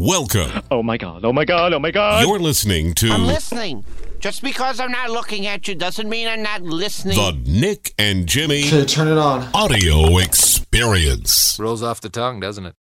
Welcome. Oh my god, oh my god, oh my god. You're listening to I'm listening. Just because I'm not looking at you doesn't mean I'm not listening. the Nick and Jimmy Okay, turn it on. Audio Experience. Rolls off the tongue, doesn't it?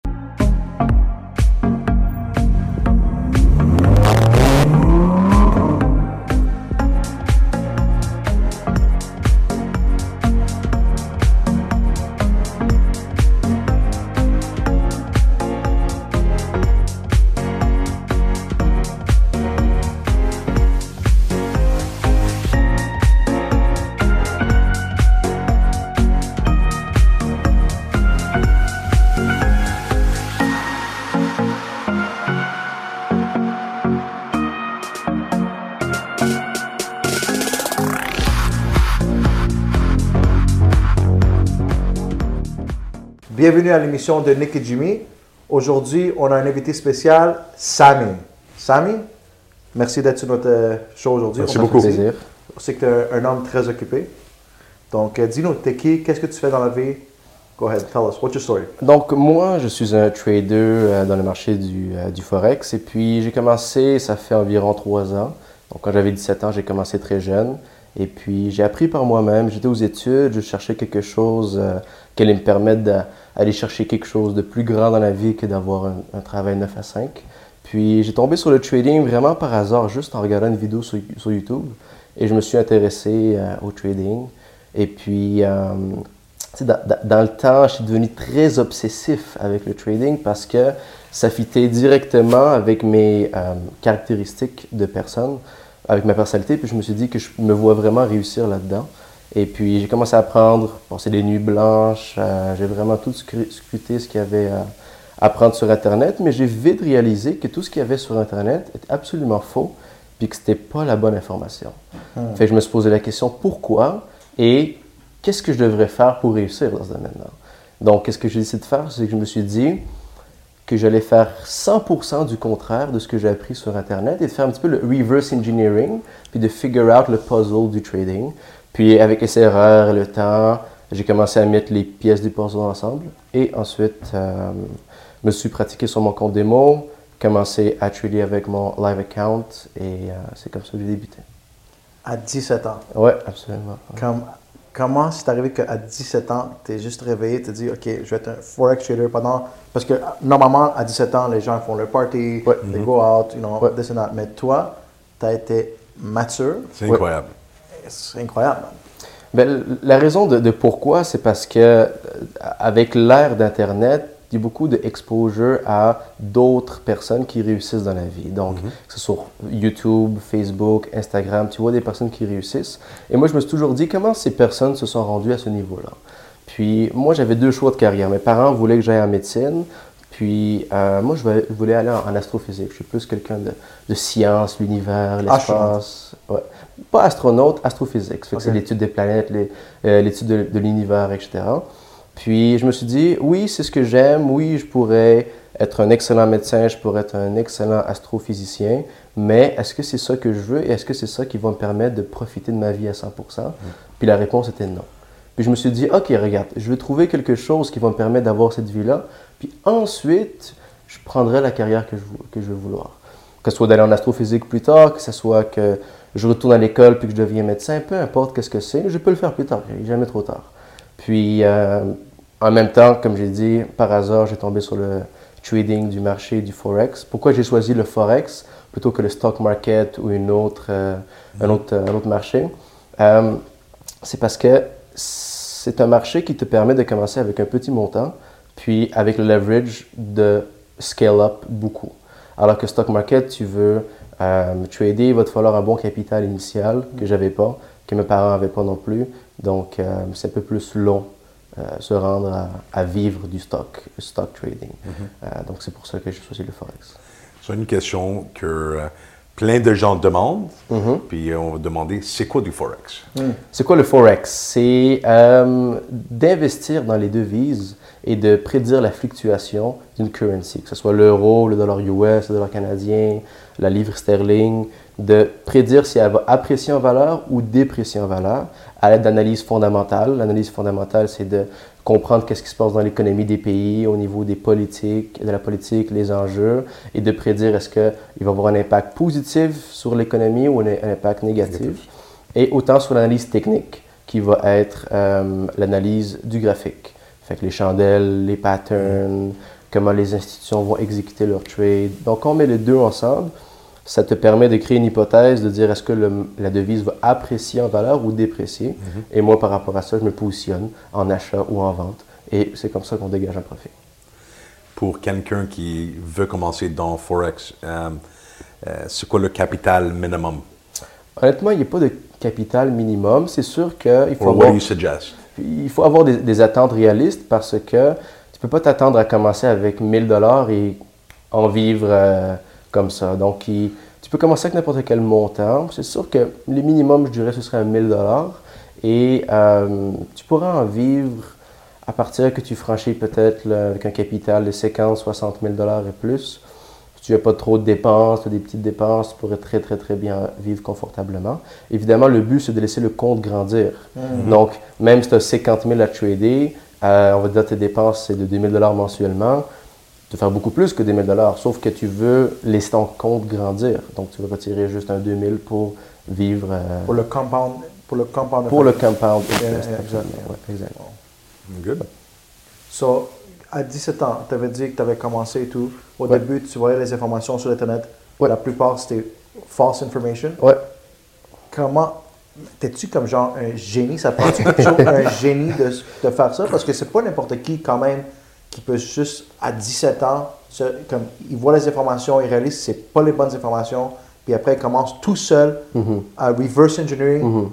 Bienvenue à l'émission de Nick et Jimmy. Aujourd'hui, on a un invité spécial, Sammy. Sammy, merci d'être sur notre euh, show aujourd'hui. Merci On beaucoup. t'apprécie. On sait que tu es un homme très occupé. Donc, euh, dis-nous, t'es qui? Qu'est-ce que tu fais dans la vie? Go ahead, tell us. What's your story? Donc, moi, je suis un trader euh, dans le marché du, euh, du Forex. Et puis, j'ai commencé, ça fait environ trois ans. Donc, quand j'avais 17 ans, j'ai commencé très jeune. Et puis, j'ai appris par moi-même. J'étais aux études, je cherchais quelque chose euh, allait me permettre d'aller chercher quelque chose de plus grand dans la vie que d'avoir un, travail 9 à 5. Puis, j'ai tombé sur le trading vraiment par hasard, juste en regardant une vidéo sur, YouTube. Et je me suis intéressé euh, au trading. Et puis, euh, dans le temps, je suis devenu très obsessif avec le trading parce que ça fitait directement avec mes euh, caractéristiques de personne, avec ma personnalité. Puis je me suis dit que je me vois vraiment réussir là-dedans. Et puis j'ai commencé à apprendre, passer des nuits blanches. euh, j'ai vraiment tout scru- scruté ce qu'il y avait à apprendre sur Internet. Mais j'ai vite réalisé que tout ce qu'il y avait sur Internet était absolument faux puis que c'était pas la bonne information. Fait que je me suis posé la question pourquoi et qu'est-ce que je devrais faire pour réussir dans ce domaine-là? Donc, qu'est-ce que j'ai décidé de faire? C'est que je me suis dit que j'allais faire 100% du contraire de ce que j'ai appris sur Internet et de faire un petit peu le reverse engineering, puis de figure out le puzzle du trading. Puis, avec les erreurs et le temps, j'ai commencé à mettre les pièces du puzzle ensemble et ensuite, euh, me suis pratiqué sur mon compte démo, commencé à trader avec mon live account et euh, c'est comme ça que j'ai débuté. À 17 ans. Ouais, absolument. Comme- comment c'est arrivé qu'à 17 ans, tu es juste réveillé, tu te dis, OK, je vais être un Forex trader pendant. Parce que normalement, à 17 ans, les gens font leur party, Ouais. they go out, you know, Ouais. this and that. Mais toi, tu as été mature. C'est incroyable. C'est incroyable. Ben, la raison de, de pourquoi, c'est parce que euh, avec l'ère d'Internet, il y a beaucoup d'exposure à d'autres personnes qui réussissent dans la vie. Donc, que ce soit sur YouTube, Facebook, Instagram, tu vois des personnes qui réussissent. Et moi, je me suis toujours dit, comment ces personnes se sont rendues à ce niveau-là? Puis, moi, j'avais deux choix de carrière. Mes parents voulaient que j'aille en médecine. Puis, euh, moi, je voulais, aller en, en astrophysique. Je suis plus quelqu'un de, de science, l'univers, l'espace. Ouais. Pas astronaute, astrophysique. C'est l'étude des planètes, euh, l'étude de, de l'univers, etc. Puis, je me suis dit, oui, c'est ce que j'aime. Oui, je pourrais être un excellent médecin, je pourrais être un excellent astrophysicien. Mais est-ce que c'est ça que je veux et est-ce que c'est ça qui va me permettre de profiter de ma vie à 100%? Puis la réponse était non. Puis je me suis dit, OK, regarde, je vais trouver quelque chose qui va me permettre d'avoir cette vie-là. Puis ensuite, je prendrai la carrière que je, que je veux vouloir. Que ce soit d'aller en astrophysique plus tard, que ce soit que je retourne à l'école puis que je deviens médecin, peu importe qu'est-ce que c'est, je peux le faire plus tard, jamais trop tard. Puis euh, en même temps, comme j'ai dit, par hasard, j'ai tombé sur le trading du marché du Forex. Pourquoi j'ai choisi le Forex plutôt que le stock market ou une autre, euh, un, autre, un autre marché? Euh, c'est parce que c'est un marché qui te permet de commencer avec un petit montant, puis avec le leverage de scale up beaucoup. Alors que stock market, tu veux euh, trader, il va te falloir un bon capital initial que j'avais pas, que mes parents n'avaient pas non plus. Donc, euh, c'est un peu plus long euh, se rendre à, à vivre du stock, stock trading. Euh, donc, c'est pour ça que j'ai choisi le Forex. C'est une question que plein de gens demandent. Puis euh, on va demander c'est quoi du Forex? C'est quoi le Forex? C'est euh, d'investir dans les devises et de prédire la fluctuation d'une currency, que ce soit l'euro, le dollar US, le dollar canadien, la livre sterling, de prédire si elle va apprécier en valeur ou déprécier en valeur à l'aide d'analyses fondamentales. L'analyse fondamentale, c'est de comprendre qu'est-ce qui se passe dans l'économie des pays, au niveau des politiques, de la politique, les enjeux, et de prédire est-ce qu'il va y avoir un impact positif sur l'économie ou un, un impact négatif. Négatif. Et autant sur l'analyse technique, qui va être euh, l'analyse du graphique. Fait que les chandelles, les patterns, comment les institutions vont exécuter leur trade. Donc, on met les deux ensemble, ça te permet de créer une hypothèse, de dire est-ce que le- la devise va apprécier en valeur ou déprécier? Et moi, par rapport à ça, je me positionne en achat ou en vente. Et c'est comme ça qu'on dégage un profit. Pour quelqu'un qui veut commencer dans Forex, euh, euh, c'est quoi le capital minimum? Honnêtement, il n'y a pas de capital minimum. C'est sûr qu'il faut Or what avoir... do you suggest? Il faut avoir des, des attentes réalistes parce que tu peux pas t'attendre à commencer avec 1000 dollars et en vivre euh, comme ça. Donc, il- tu peux commencer avec n'importe quel montant. C'est sûr que le minimum, je dirais, ce serait 1000 dollars et euh, tu pourras en vivre à partir que tu franchis peut-être avec un capital de 50, 60 000 dollars et plus. Si tu n'as pas trop de dépenses, tu as des petites dépenses, tu pourrais très, très, très bien vivre confortablement. Évidemment, le but, c'est de laisser le compte grandir. Donc, même si tu as 50 000 à trader, euh, on va dire que tes dépenses, c'est de 2 000 mensuellement, vas faire beaucoup plus que 2 000 sauf que tu veux laisser ton compte grandir. Donc, tu veux retirer juste un 2 000 pour vivre euh, Pour le compound. Pour le compound. pour le compound interest. yeah, Exactement. Ouais, exact. Good. So, à 17 ans, tu avais dit que tu avais commencé et tout. Au Ouais. début, tu voyais les informations sur Internet. Ouais. La plupart, c'était false information. Ouais. Comment. T'es-tu comme genre un génie? Ça prend toujours un génie de, de faire ça? Parce que c'est pas n'importe qui, quand même, qui peut juste, à 17 ans, se- comme, il voit les informations, il réalise que c'est pas les bonnes informations, puis après, il commence tout seul à reverse engineering.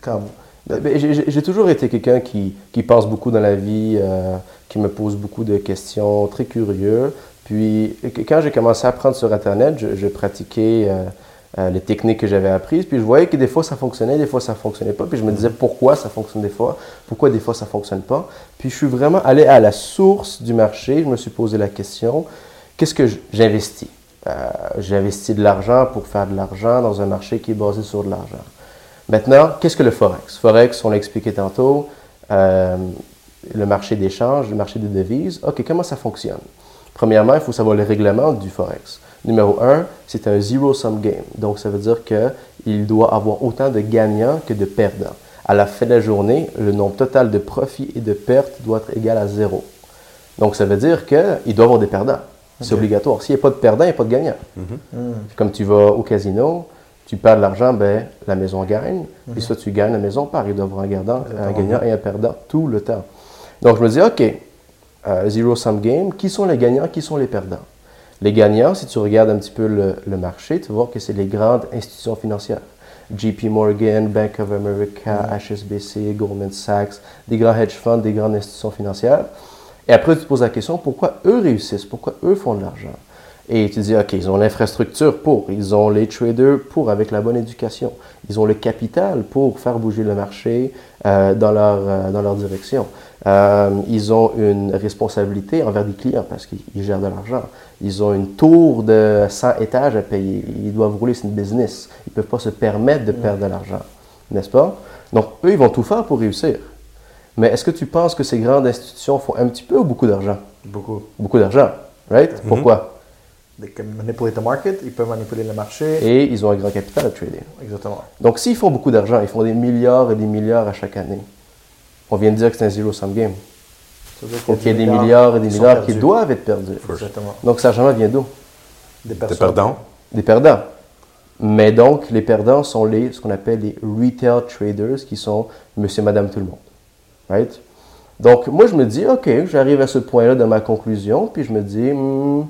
Comme, Ben, ben, j'ai- toujours été quelqu'un qui, qui pense beaucoup dans la vie, euh, qui me pose beaucoup de questions, très curieux. Puis, quand j'ai commencé à apprendre sur Internet, je, je pratiquais euh, euh, les techniques que j'avais apprises. Puis, je voyais que des fois, ça fonctionnait, des fois, ça fonctionnait pas. Puis, je me disais pourquoi ça fonctionne des fois, pourquoi des fois, ça fonctionne pas? Puis, je suis vraiment allé à la source du marché. Je me suis posé la question qu'est-ce que j'investis? Euh, J'investis de l'argent pour faire de l'argent dans un marché qui est basé sur de l'argent. Maintenant, qu'est-ce que le Forex? Forex, on l'a expliqué tantôt, euh, le marché d'échange, le marché des devises. OK, comment ça fonctionne? Premièrement, il faut savoir le règlement du Forex. Numéro un, c'est un zero-sum game. Donc, ça veut dire qu'il doit avoir autant de gagnants que de perdants. À la fin de la journée, le nombre total de profits et de pertes doit être égal à zéro. Donc, ça veut dire qu'il doit y avoir des perdants. C'est obligatoire. S'il n'y a pas de perdants, il n'y a pas de gagnants. Puis Comme tu vas au casino, tu perds de l'argent, ben, la maison gagne. Puis soit tu gagnes, la maison perd. Il doit y avoir un, gardant, un gagnant et un perdant tout le temps. Donc, je me dis, OK, euh, zero sum game, qui sont les gagnants, qui sont les perdants? Les gagnants, si tu regardes un petit peu le, le marché, tu vas voir que c'est les grandes institutions financières. JP Morgan, Bank of America, HSBC, Goldman Sachs, des grands hedge funds, des grandes institutions financières. Et après, tu te poses la question, pourquoi eux réussissent? Pourquoi eux font de l'argent? Et tu dis, OK, ils ont l'infrastructure pour, ils ont les traders pour, avec la bonne éducation. Ils ont le capital pour faire bouger le marché euh, dans, leur, euh, dans leur direction. Euh, ils ont une responsabilité envers des clients parce qu'ils ils gèrent de l'argent. Ils ont une tour de 100 étages à payer. Ils doivent rouler, c'est une business. Ils ne peuvent pas se permettre de perdre de l'argent. N'est-ce pas? Donc, eux, ils vont tout faire pour réussir. Mais est-ce que tu penses que ces grandes institutions font un petit peu ou beaucoup d'argent? beaucoup. Beaucoup d'argent, right? Pourquoi? They can manipulate the market, ils peuvent manipuler le marché. Et ils ont un grand capital à trader. Exactement. Donc, s'ils font beaucoup d'argent, ils font des milliards et des milliards à chaque année, on vient de dire que c'est un zero-sum game. Ça veut dire Donc, il y a des milliards et des milliards qui doivent être perdus. Exactement. Donc, cet argent vient d'où? Des Des personnes. perdants? Des perdants. Mais donc, les perdants sont les, ce qu'on appelle les retail traders, qui sont monsieur, madame, tout le monde. Right? Donc, moi, je me dis, OK, j'arrive à ce point-là de ma conclusion, puis je me dis, hmm,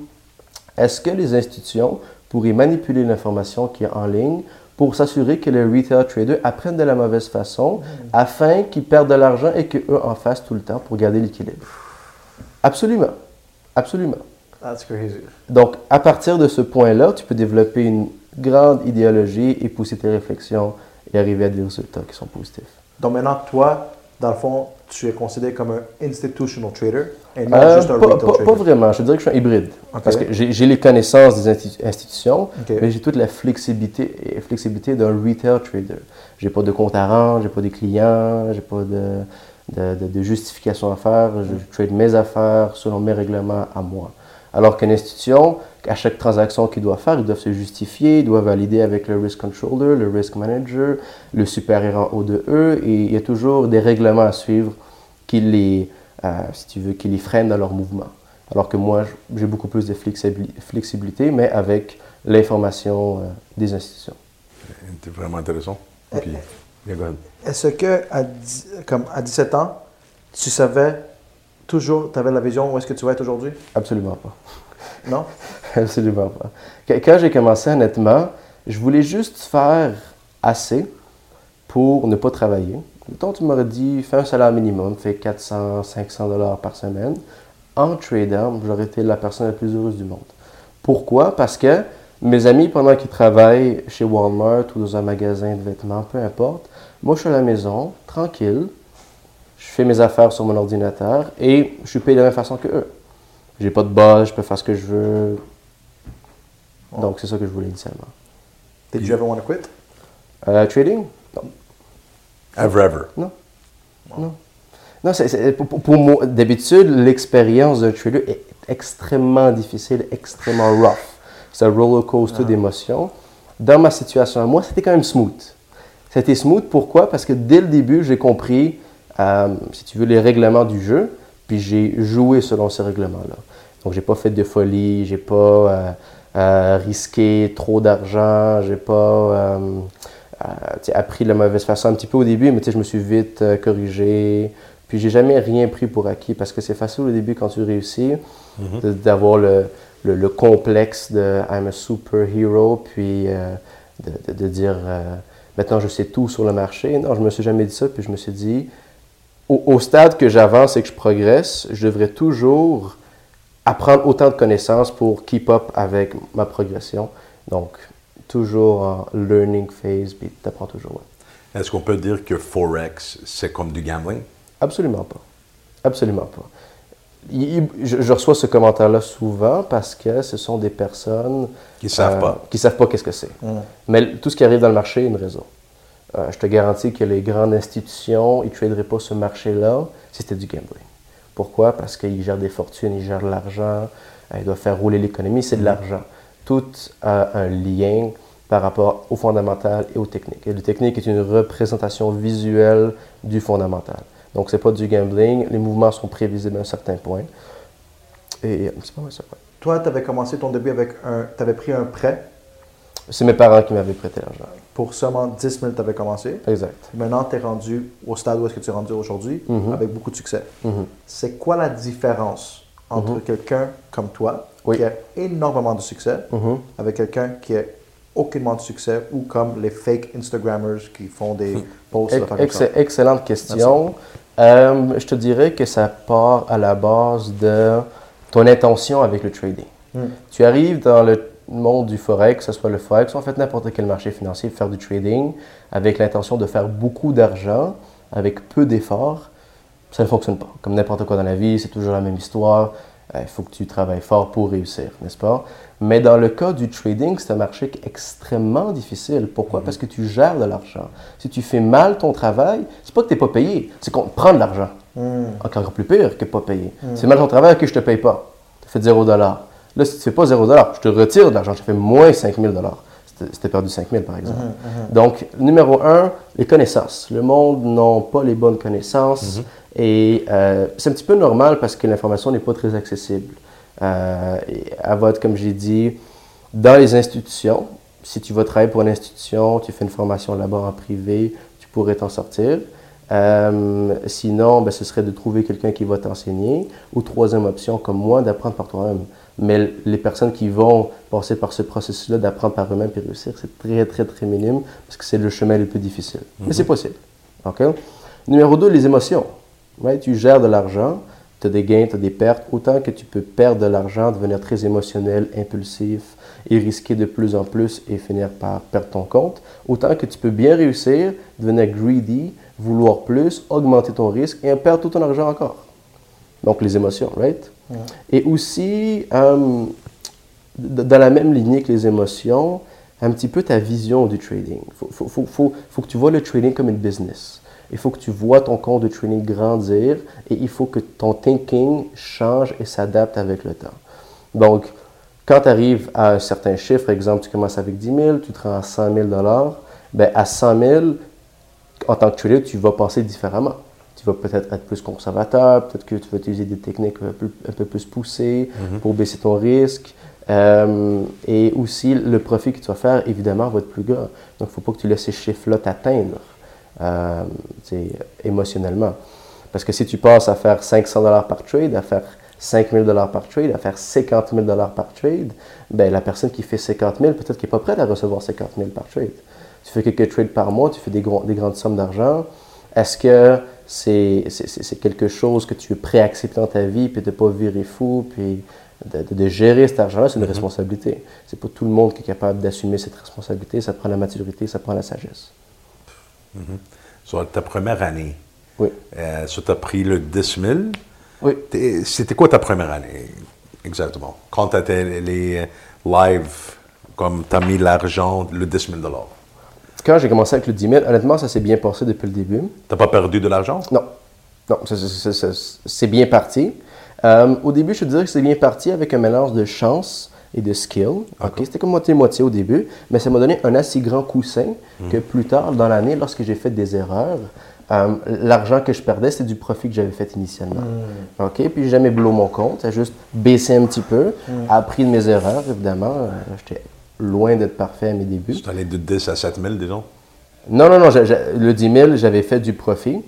est-ce que les institutions pourraient manipuler l'information qui est en ligne pour s'assurer que les retail traders apprennent de la mauvaise façon afin qu'ils perdent de l'argent et qu'eux en fassent tout le temps pour garder l'équilibre? Absolument. Absolument. That's crazy. Donc, à partir de ce point-là, tu peux développer une grande idéologie et pousser tes réflexions et arriver à des résultats qui sont positifs. Donc maintenant, toi, dans le fond, tu es considéré comme un institutional trader et non Euh, juste un pas, retail pas- trader. pas vraiment, je dirais que je suis un hybride. Parce que j'ai les connaissances des insti- institutions, mais j'ai toute la flexibilité, flexibilité d'un retail trader. J'ai pas de compte à rendre, j'ai pas des clients, j'ai pas de, de, de- de justification à faire. Je trade mes affaires selon mes règlements à moi. Alors qu'une institution, à chaque transaction qu'ils doivent faire, ils doivent se justifier, ils doivent valider avec le risk controller, le risk manager, le supérieur en haut de eux, et il y a toujours des règlements à suivre qui les, euh, si tu veux, qui les freinent dans leur mouvement. Alors que moi, j'ai beaucoup plus de flexibili- flexibilité, mais avec l'information euh, des institutions. C'était vraiment intéressant. Puis. Est-ce que à, comme à 17 ans, tu savais toujours, tu avais la vision où est-ce que tu vas être aujourd'hui? Absolument pas. Non? Absolument pas. Qu- Quand j'ai commencé, honnêtement, je voulais juste faire assez pour ne pas travailler. Mettons, tu m'aurais dit, fais un salaire minimum, fais 400, 500 dollars par semaine. En trading, j'aurais été la personne la plus heureuse du monde. Pourquoi? Parce que mes amis, pendant qu'ils travaillent chez Walmart ou dans un magasin de vêtements, peu importe, moi, je suis à la maison, tranquille, fais mes affaires sur mon ordinateur et je suis payé de la même façon que eux. J'ai pas de boss, je peux faire ce que je veux. Donc, c'est ça que je voulais initialement. Did you ever want to quit? Euh, trading? Non. Ever, ever? Non, c'est- c'est- pour, pour- pour moi, d'habitude, l'expérience d'un trader est extrêmement difficile, extrêmement rough. C'est un roller coaster d'émotions. Dans ma situation à moi, c'était quand même smooth. C'était smooth, pourquoi? Parce que dès le début, j'ai compris, euh, si tu veux, les règlements du jeu, puis j'ai joué selon ces règlements-là. Donc, j'ai pas fait de folie, j'ai pas euh, euh, risqué trop d'argent, j'ai pas appris de la mauvaise façon un petit peu au début, mais tu sais, je me suis vite corrigé. Puis j'ai jamais rien pris pour acquis parce que c'est facile au début quand tu réussis de- d'avoir le, le- le complexe de I'm a superhero, puis de, de- de dire maintenant je sais tout sur le marché. Non, je me suis jamais dit ça, puis je me suis dit au, au stade que j'avance et que je progresse, je devrais toujours apprendre autant de connaissances pour keep up avec ma progression. Donc, toujours en learning phase, puis tu apprends toujours. ouais. Est-ce qu'on peut dire que Forex, c'est comme du gambling? Absolument pas. Absolument pas. Il- je, je reçois ce commentaire-là souvent parce que ce sont des personnes Qui savent euh, pas. qui savent pas qu'est-ce que c'est. Mais tout ce qui arrive dans le marché a une raison. Euh, je te garantis que les grandes institutions, ils ne traderaient pas ce marché-là si c'était du gambling. Pourquoi? Parce qu'ils gèrent des fortunes, ils gèrent de l'argent, euh, ils doivent faire rouler l'économie, c'est de l'argent. Tout a un lien par rapport au fondamental et aux techniques. Et le technique est une représentation visuelle du fondamental. Donc, ce n'est pas du gambling, les mouvements sont prévisibles à un certain point. Et euh, c'est pas mal ça. ouais. Toi, tu avais commencé ton début avec un. Tu avais pris un prêt? C'est mes parents qui m'avaient prêté l'argent. Pour seulement 10 000, tu avais commencé. Exact. Maintenant, tu es rendu au stade où est-ce que tu es rendu aujourd'hui Mhm. avec beaucoup de succès. Mhm. C'est quoi la différence entre quelqu'un comme toi Oui. qui a énormément de succès avec quelqu'un qui a aucunement de succès ou comme les fake Instagrammers qui font des posts de Ex- ex- excellente question. Euh, je te dirais que ça part à la base de ton intention avec le trading. Hmm. Tu arrives dans le monde du forex, que ce soit le forex en fait n'importe quel marché financier, faire du trading avec l'intention de faire beaucoup d'argent avec peu d'efforts, ça ne fonctionne pas. Comme n'importe quoi dans la vie, c'est toujours la même histoire. Euh, Il faut que tu travailles fort pour réussir, n'est-ce pas? Mais dans le cas du trading, c'est un marché extrêmement difficile. Pourquoi? Parce que tu gères de l'argent. Si tu fais mal ton travail, c'est pas que tu n'es pas payé, c'est qu'on te prend de l'argent. Encore plus pire que pas payé. Tu fais mal ton travail, que je te paye pas. Tu fait 0 Là, si tu fais pas 0 je te retire de l'argent, je te fais moins 5 000 C'était perdu 5 000 par exemple. Donc, numéro un, les connaissances. Le monde n'a pas les bonnes connaissances et euh, c'est un petit peu normal parce que l'information n'est pas très accessible. Euh, à votre, comme j'ai dit, dans les institutions, si tu vas travailler pour une institution, tu fais une formation là-bas en privé, tu pourrais t'en sortir. Euh, sinon, ben, ce serait de trouver quelqu'un qui va t'enseigner. Ou troisième option, comme moi, d'apprendre par toi-même. Mais les personnes qui vont passer par ce processus-là d'apprendre par eux-mêmes et réussir, c'est très, très, très minime parce que c'est le chemin le plus difficile. Mais c'est possible. OK? Numéro 2, les émotions. Ouais, tu gères de l'argent, tu as des gains, tu as des pertes. Autant que tu peux perdre de l'argent, devenir très émotionnel, impulsif et risquer de plus en plus et finir par perdre ton compte. Autant que tu peux bien réussir, devenir greedy, vouloir plus, augmenter ton risque et perdre tout ton argent encore. Donc les émotions, right? Et aussi, euh, dans la même lignée que les émotions, un petit peu ta vision du trading. Il faut que tu vois le trading comme une business. Il faut que tu vois ton compte de trading grandir et il faut que ton thinking change et s'adapte avec le temps. Donc, quand tu arrives à un certain chiffre, exemple, tu commences avec 10 000, tu te rends à 100 000 ben à 100 000, en tant que trader, tu vas penser différemment. Tu vas peut-être être plus conservateur, peut-être que tu vas utiliser des techniques un peu, un peu plus poussées pour baisser ton risque. Euh, et aussi, le profit que tu vas faire, évidemment, va être plus grand. Donc, il ne faut pas que tu laisses ces chiffres-là t'atteindre euh, émotionnellement. Parce que si tu passes à faire 500 dollars par trade, à faire 5 000 dollars par trade, à faire 50 000 dollars par trade, ben, la personne qui fait 50 000, peut-être qu'elle n'est pas prête à recevoir 50 000 par trade. Tu fais quelques trades par mois, tu fais des, gros- des grandes sommes d'argent. Est-ce que c'est quelque chose que tu es prêt à accepter dans ta vie, puis de ne pas virer fou, puis de, de- de gérer cet argent-là, c'est une responsabilité. C'est pas tout le monde qui est capable d'assumer cette responsabilité. Ça prend la maturité, ça prend la sagesse. Sur ta première année, Oui. euh, tu as pris le 10 000. Oui. C'était quoi ta première année exactement? Quand tu étais les euh, live, comme tu as mis l'argent, le 10 000 Quand j'ai commencé avec le 10 000, honnêtement, ça s'est bien passé depuis le début. Tu pas perdu de l'argent? Non. Non, c'est bien parti. Euh, au début, je te dirais que c'est bien parti avec un mélange de chance et de skill. C'était comme moitié-moitié au début, mais ça m'a donné un assez grand coussin que plus tard dans l'année, lorsque j'ai fait des erreurs, euh, l'argent que je perdais, c'était du profit que j'avais fait initialement. OK? Puis j'ai jamais blow mon compte, j'ai juste baissé un petit peu, appris de mes erreurs, évidemment. Euh, J'étais loin d'être parfait à mes débuts. Tu allé de 10 à 7 000, disons? Non, non, non. le 10 000, j'avais fait du profit.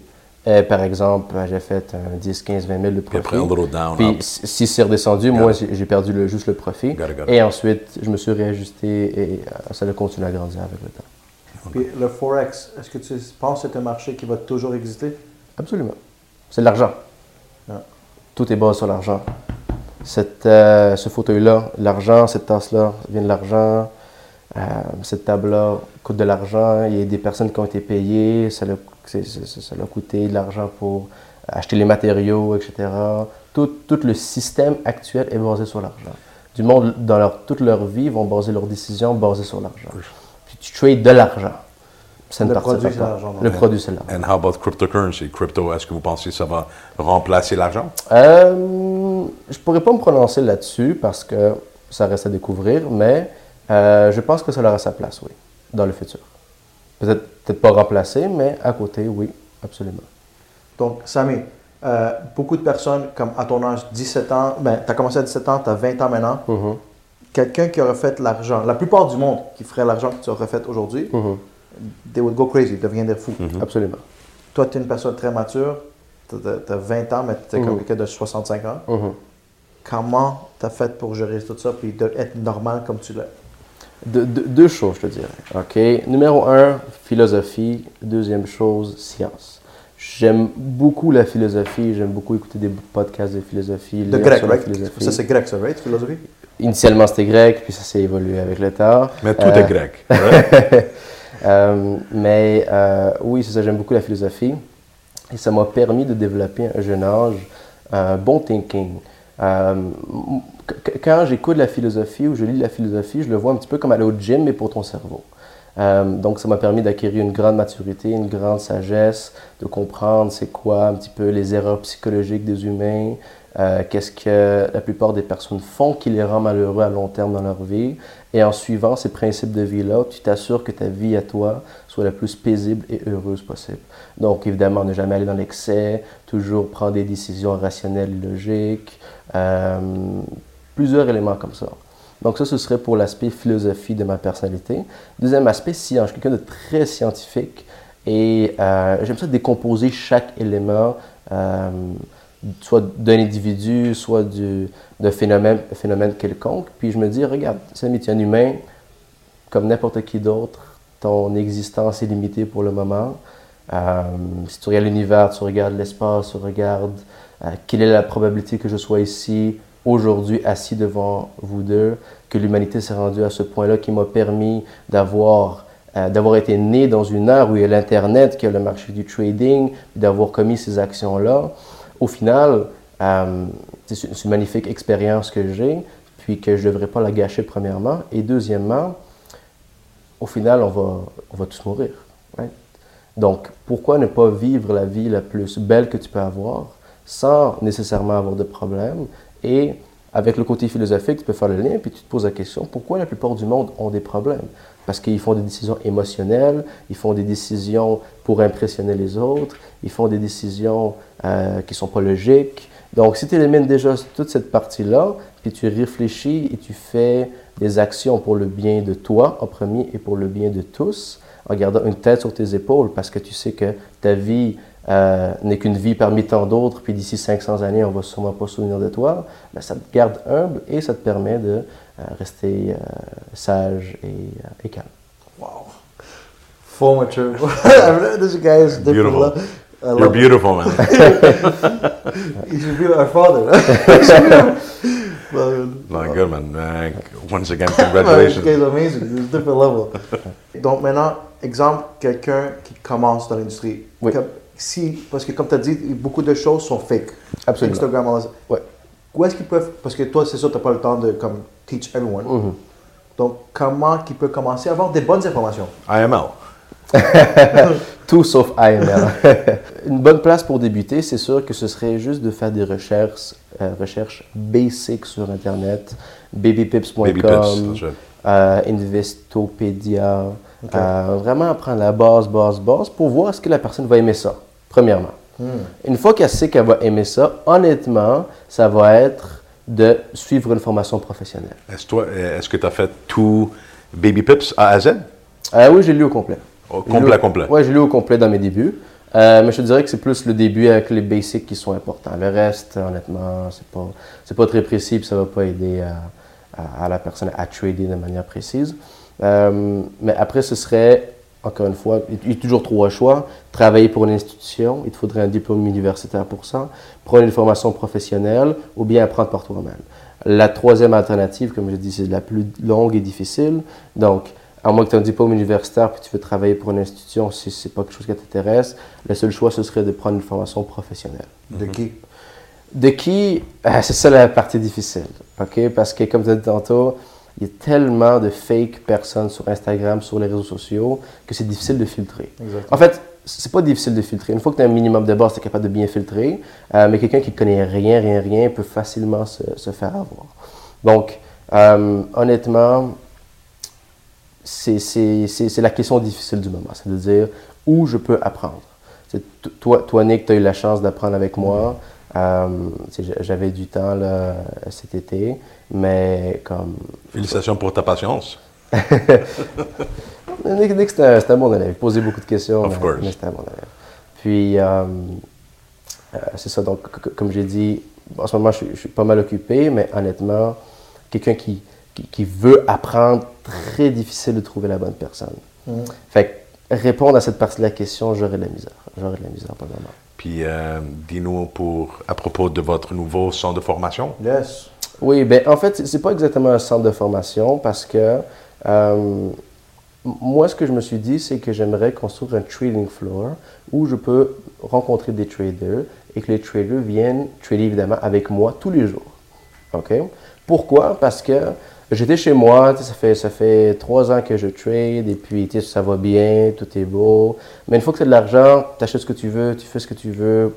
Euh, par exemple, j'ai fait un 10, 15, 20 000 de profit. après, un little down, Puis up. si c'est redescendu, moi, j'ai perdu le- juste le profit. Got it, got it. Et ensuite, je me suis réajusté et euh, ça a continué à grandir avec le temps. Puis le Forex, est-ce que tu penses que c'est un marché qui va toujours exister? Absolument. C'est de l'argent. Ah. Tout est basé sur l'argent. Cette, euh, ce fauteuil-là, l'argent, cette tasse-là, vient de l'argent. Euh, cette table-là coûte de l'argent. Il y a des personnes qui ont été payées. Ça leur, ça leur a coûté de l'argent pour acheter les matériaux, etc. Tout, tout le système actuel est basé sur l'argent. Du monde, dans leur, toute leur vie, vont baser leurs décisions basées sur l'argent. Puis tu trades de l'argent. Ça ne Le participe produit, pas. c'est l'argent, donc. Le produit, c'est l'argent. And how about cryptocurrency? Crypto, est-ce que vous pensez que ça va remplacer l'argent? Euh, je pourrais pas me prononcer là-dessus parce que ça reste à découvrir, mais euh, je pense que ça aura sa place, oui, dans le futur. Peut-être pas remplacer, mais à côté, oui, absolument. Donc, Samy, euh, beaucoup de personnes, comme à ton âge, 17 ans, ben, tu as commencé à 17 ans, tu as 20 ans maintenant, Mhm, quelqu'un qui aurait fait l'argent, la plupart du monde qui ferait l'argent que tu aurais fait aujourd'hui, mhm, they would go crazy, ils deviendraient fous. Absolument. Toi, tu es une personne très mature, tu as, 20 ans, mais tu es comme Mhm. quelqu'un de 65 ans. Mhm. Comment tu as fait pour gérer tout ça puis de- être normal comme tu l'es? De- de- deux choses, je te dirais. OK. Numéro un, philosophie. Deuxième chose, science. J'aime beaucoup la philosophie. J'aime beaucoup écouter des podcasts de philosophie. De grec, right? philosophie. Ça, c'est grec, ça, right? Philosophie? Initialement, c'était grec, puis ça s'est évolué avec le temps. Mais tout Euh, est grec. right? Euh, mais euh, oui, c'est ça, j'aime beaucoup la philosophie. Et ça m'a permis de développer à un jeune âge un bon thinking. Euh, m- qu- quand j'écoute la philosophie ou je lis la philosophie, je le vois un petit peu comme aller au gym, mais pour ton cerveau. Donc, ça m'a permis d'acquérir une grande maturité, une grande sagesse, de comprendre c'est quoi un petit peu les erreurs psychologiques des humains, euh, qu'est-ce que la plupart des personnes font qui les rend malheureux à long terme dans leur vie? Et en suivant ces principes de vie-là, tu t'assures que ta vie à toi soit la plus paisible et heureuse possible. Donc, évidemment, ne jamais aller dans l'excès, toujours prendre des décisions rationnelles et logiques, euh, plusieurs éléments comme ça. Donc ça, ce serait pour l'aspect philosophie de ma personnalité. Deuxième aspect, science. Je suis quelqu'un de très scientifique et euh, j'aime ça décomposer chaque élément, soit d'un individu, soit du- d'un phénomène, quelconque. Puis je me dis, regarde, Samy, tu es un humain comme n'importe qui d'autre. Ton existence est limitée pour le moment. Euh, si tu regardes l'univers, tu regardes l'espace, tu regardes euh, quelle est la probabilité que je sois ici aujourd'hui assis devant vous deux, que l'humanité s'est rendue à ce point-là qui m'a permis d'avoir euh, d'avoir été né dans une ère où il y a l'Internet, qu'il y a le marché du trading, d'avoir commis ces actions-là. Au final, euh, c'est une, magnifique expérience que j'ai, puis que je ne devrais pas la gâcher premièrement. Et deuxièmement, au final, on va, tous mourir. Donc, pourquoi ne pas vivre la vie la plus belle que tu peux avoir sans nécessairement avoir de problème? Et avec le côté philosophique, tu peux faire le lien, puis tu te poses la question, pourquoi la plupart du monde ont des problèmes? Parce qu'ils font des décisions émotionnelles, ils font des décisions pour impressionner les autres, ils font des décisions euh, qui ne sont pas logiques. Donc, si tu élimines déjà toute cette partie-là, puis tu réfléchis et tu fais des actions pour le bien de toi en premier et pour le bien de tous, en gardant une tête sur tes épaules, parce que tu sais que ta vie euh, n'est qu'une vie parmi tant d'autres, puis d'ici 500 années, on va sûrement pas se souvenir de toi, ben, ça te garde humble et ça te permet de rester euh, sage et, euh, et calme. Wow. Full mature. this guy is different. Beautiful. I You're beautiful, man. He should be our father. Well, no, good, man. Uh, once again, This congratulations. guy's amazing. It's a different level. Donc maintenant, exemple, quelqu'un qui commence dans l'industrie. Oui. Si, parce que comme tu as dit, beaucoup de choses sont fake. Absolument. Instagram, all that. Ouais. Où est-ce qu'ils peuvent, parce que toi, c'est sûr, tu n'as pas le temps de comme, teach everyone. Mhm. Donc, comment qu'ils peuvent commencer à avoir des bonnes informations? IML. Tout sauf AML. Une bonne place pour débuter, c'est sûr que ce serait juste de faire des recherches, euh, recherches basiques sur Internet, babypips.com, Baby euh, Investopedia, euh, vraiment apprendre la base, base, base pour voir est-ce que la personne va aimer ça, premièrement. Une fois qu'elle sait qu'elle va aimer ça, honnêtement, ça va être de suivre une formation professionnelle. Est-ce, toi, est-ce que tu as fait tout Baby Pips A à Z? Euh, oui, j'ai lu au complet. Au J'ai lu complet, complet. Ouais, j'ai lu au complet dans mes débuts. Euh, mais je te dirais que c'est plus le début avec les basics qui sont importants. Le reste, honnêtement, c'est pas, c'est pas très précis, puis ça va pas aider à, à- à la personne à trader de manière précise. Euh, mais après, ce serait, encore une fois, il y a toujours trois choix. Travailler pour une institution, il te faudrait un diplôme universitaire pour ça. Prendre une formation professionnelle ou bien apprendre par toi-même. La troisième alternative, comme je dis, c'est la plus longue et difficile. Donc, à moins que tu aies un diplôme universitaire puis tu veux travailler pour une institution, si c'est pas quelque chose qui t'intéresse, le seul choix, ce serait de prendre une formation professionnelle. De qui? De qui? Ah, C'est ça la partie difficile. OK? Parce que, comme tu as dit tantôt, il y a tellement de fake personnes sur Instagram, sur les réseaux sociaux, que c'est difficile de filtrer. Exactement. En fait, c'est pas difficile de filtrer. Une fois que tu as un minimum de base, tu es capable de bien filtrer. Euh, mais quelqu'un qui connaît rien, rien, rien peut facilement se, se faire avoir. Donc, euh, honnêtement, c'est la question difficile du moment. C'est de dire où je peux apprendre. Toi, toi, Nick, tu as eu la chance d'apprendre avec moi. Tu sais, J'avais du temps là, cet été, mais comme. Félicitations pour ta patience. Nick, Nick c'était un, bon élève. Il posait beaucoup de questions, Of mais, course. mais c'était un bon élève. Puis, euh, euh, c'est ça. Donc, comme j'ai dit, en ce moment, je, suis- je suis pas mal occupé, mais honnêtement, quelqu'un qui, qui, qui veut apprendre, très difficile de trouver la bonne personne. Fait que répondre à cette partie de la question, j'aurais de la misère. J'aurais de la misère, pas vraiment. Puis, euh, dis-nous pour, à propos de votre nouveau centre de formation. Yes. Oui, ben en fait, c'est pas exactement un centre de formation parce que euh, moi, ce que je me suis dit, c'est que j'aimerais construire un trading floor où je peux rencontrer des traders et que les traders viennent trader évidemment avec moi tous les jours. OK? Pourquoi? Parce que j'étais chez moi, ça fait, ça fait trois ans que je trade et puis ça va bien, tout est beau. Mais une fois que tu de l'argent, tu achètes ce que tu veux, tu fais ce que tu veux,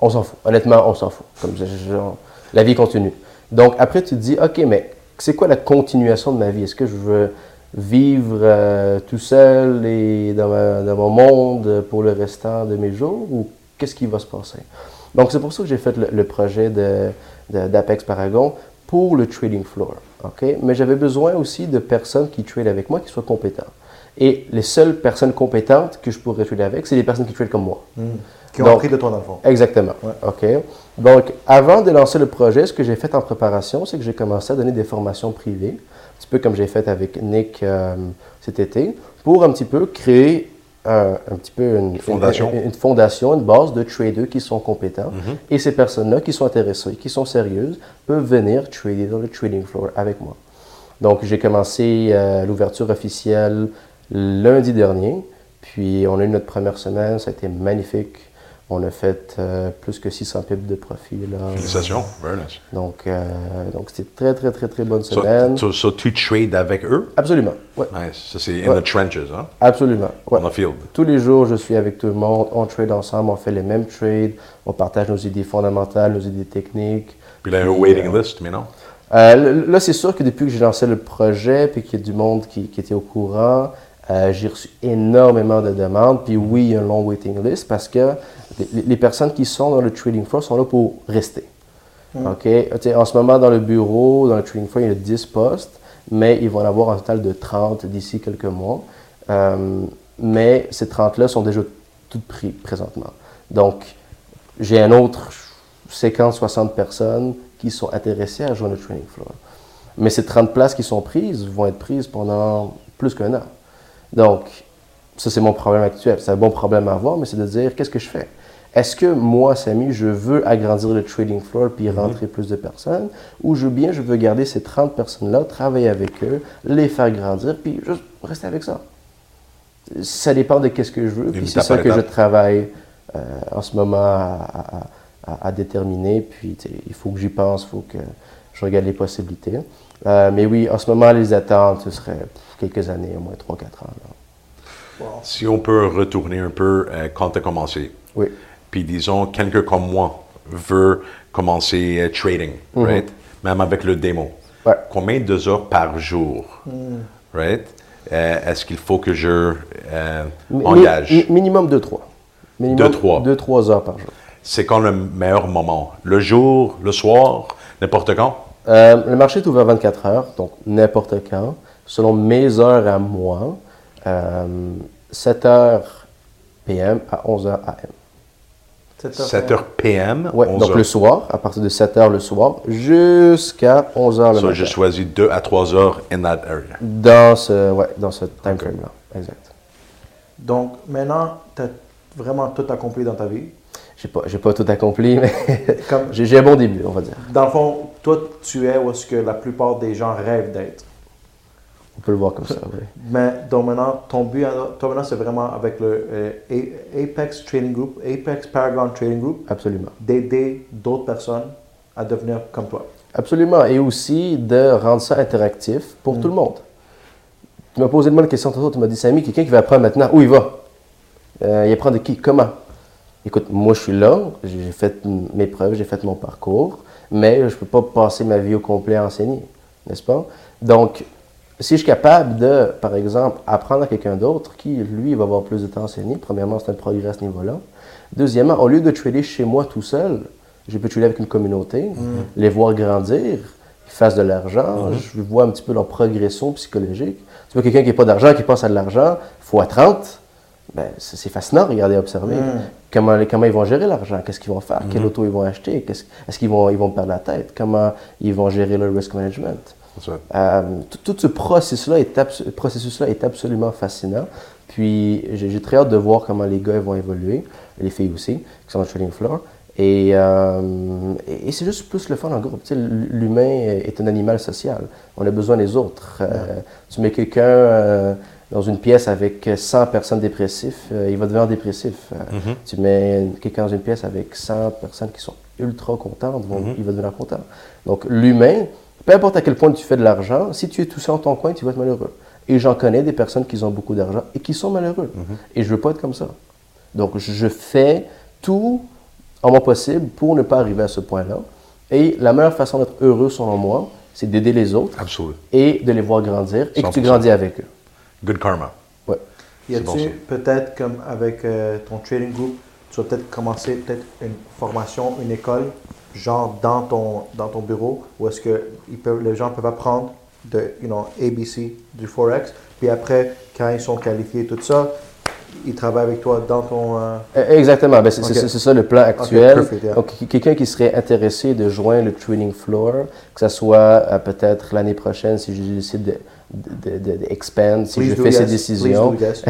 on s'en fout. Honnêtement, on s'en fout. Comme genre, la vie continue. Donc après, tu te dis, OK, mais c'est quoi la continuation de ma vie? Est-ce que je veux vivre euh, tout seul et dans, mon monde pour le restant de mes jours ou qu'est-ce qui va se passer? Donc c'est pour ça que j'ai fait le, projet de- de- d'Apex Paragon pour le trading floor. OK? Mais j'avais besoin aussi de personnes qui tradent avec moi qui soient compétentes. Et les seules personnes compétentes que je pourrais trader avec, c'est les personnes qui tradent comme moi. Qui ont Donc- appris de toi, dans le fond. Exactement. OK? Donc, avant de lancer le projet, ce que j'ai fait en préparation, c'est que j'ai commencé à donner des formations privées, un petit peu comme j'ai fait avec Nick euh, cet été, pour un petit peu créer un, un petit peu une, Fondation. une, une fondation, une base de traders qui sont compétents. Et ces personnes-là qui sont intéressées, qui sont sérieuses, peuvent venir trader dans le trading floor avec moi. Donc, j'ai commencé euh, l'ouverture officielle lundi dernier. Puis, on a eu notre première semaine. Ça a été magnifique. On a fait euh, plus que 600 pips de profit. Là. Félicitations. Very nice. Donc, euh, donc c'était très, très, très, très bonne So, semaine. so- so tu trades avec eux? Absolument. Ouais. Nice. Ça, c'est in Ouais. the trenches, hein? Absolument. ouais. On the field. Tous les jours, je suis avec tout le monde. On trade ensemble, on fait les mêmes trades. On partage nos idées fondamentales, nos idées techniques. Puis là, un Puis, waiting euh, list, mais non? Euh, là, c'est sûr que depuis que j'ai lancé le projet, puis qu'il y a du monde qui, qui était au courant, j'ai reçu énormément de demandes. Puis oui, il y a un long waiting list parce que les, les personnes qui sont dans le trading floor sont là pour rester. Sais, En ce moment, dans le bureau, dans le trading floor, il y a 10 postes, mais ils vont en avoir un total de 30 d'ici quelques mois. Euh, mais ces 30-là sont déjà toutes pris présentement. Donc, j'ai un autre 50-60 personnes qui sont intéressées à joindre le training floor. Mais ces 30 places qui sont prises vont être prises pendant plus qu'un an. Donc, ça, c'est mon problème actuel. C'est un bon problème à avoir, mais c'est de dire, qu'est-ce que je fais? Est-ce que moi, Samy, je veux agrandir le trading floor puis rentrer plus de personnes, ou je, bien je veux garder ces 30 personnes-là, travailler avec eux, les faire grandir, puis juste rester avec ça? Ça dépend de qu'est-ce que je veux, puis c'est ça que je travaille euh, en ce moment à, à- à- à déterminer. Puis il faut que j'y pense, il faut que je regarde les possibilités. Euh, mais oui, en ce moment, les attentes, ce serait quelques années, au moins 3-4 ans. Si on peut retourner un peu euh, quand tu as commencé. Oui. Puis disons, quelqu'un comme moi veut commencer euh, trading, right? Même avec le démo. Mhm. Ouais. Combien de heures par jour, right? Euh, Est-ce qu'il faut que je euh, engage? mi- minimum 2-3. Minimum Deux, trois. 2-3 heures par jour. C'est quand le meilleur moment? Le jour, le soir, n'importe quand? Euh, le marché est ouvert 24 heures, donc n'importe quand. Selon mes heures à moi, euh, 7 heures PM à 11 heures AM. 7 heures PM, Ouais, 11 donc heures. le soir, à partir de 7 heures le soir, jusqu'à 11 heures le So, matin. je choisis 2 à 3 heures in that area. Dans ce, ouais, dans ce time frame-là, exact. Donc, maintenant, tu as vraiment tout accompli dans ta vie? J'ai pas, j'ai pas tout accompli, mais j'ai, j'ai un bon début, on va dire. Dans le fond, toi, tu es où est-ce que la plupart des gens rêvent d'être? On peut le voir comme ça, oui. Mais donc maintenant, ton but, toi maintenant, c'est vraiment avec le euh, Apex Trading Group, Apex Paragon Trading Group, Absolument. d'aider d'autres personnes à devenir comme toi. Absolument. Et aussi de rendre ça interactif pour tout le monde. Tu m'as posé une question tantôt, tu m'as dit, Samy, quelqu'un qui va apprendre maintenant, où il va? Euh, il apprend de qui? Comment? Écoute, moi je suis là, j'ai fait mes preuves, j'ai fait mon parcours, mais je ne peux pas passer ma vie au complet à enseigner, n'est-ce pas? Donc, si je suis capable de, par exemple, apprendre à quelqu'un d'autre qui, lui, va avoir plus de temps à enseigner, premièrement, c'est un progrès à ce niveau-là. Deuxièmement, au lieu de trader chez moi tout seul, je peux trader avec une communauté, les voir grandir, qu'ils fassent de l'argent, je vois un petit peu leur progression psychologique. Tu vois quelqu'un qui n'a pas d'argent, qui passe à de l'argent, fois 30, ben, c'est fascinant de regarder, observer. Comment, comment ils vont gérer l'argent, qu'est-ce qu'ils vont faire, quel auto ils vont acheter, est-ce qu'ils vont, ils vont perdre la tête, comment ils vont gérer le risk management? Euh, tout, ce processus-là est, abso- processus-là est absolument fascinant. Puis j'ai très hâte de voir comment les gars vont évoluer, les filles aussi, qui sont dans le trading floor. Et, euh, et, et c'est juste plus le fun en groupe. L'humain est un animal social. On a besoin des autres. Euh, tu mets quelqu'un dans une pièce avec 100 personnes dépressives, il va devenir dépressif. Tu mets quelqu'un dans une pièce avec 100 personnes qui sont ultra contentes, vont- il va devenir content. Donc l'humain, peu importe à quel point tu fais de l'argent, si tu es tout seul dans ton coin, tu vas être malheureux. Et j'en connais des personnes qui ont beaucoup d'argent et qui sont malheureux. Et je veux pas être comme ça. Donc je fais tout en mon possible pour ne pas arriver à ce point-là. Et la meilleure façon d'être heureux, selon moi, c'est d'aider les autres Absolument. et de les voir grandir et que tu 100%. grandis avec eux. Good karma. Ouais. Y a-tu bon, peut-être comme avec euh, ton trading group, tu vas peut-être commencer peut-être une formation, une école, genre dans ton, dans ton bureau, où est-ce que ils peuvent, les gens peuvent apprendre de you know, ABC, du Forex, puis après, quand ils sont qualifiés, tout ça, ils travaillent avec toi dans ton... euh, Euh, Exactement, Ben, c'est ça le plan actuel. yeah. Donc, quelqu'un qui serait intéressé de joindre le trading floor, que ce soit euh, peut-être l'année prochaine si je décide de, de, de- de expand, si please je fais ces yes, décisions, do yes.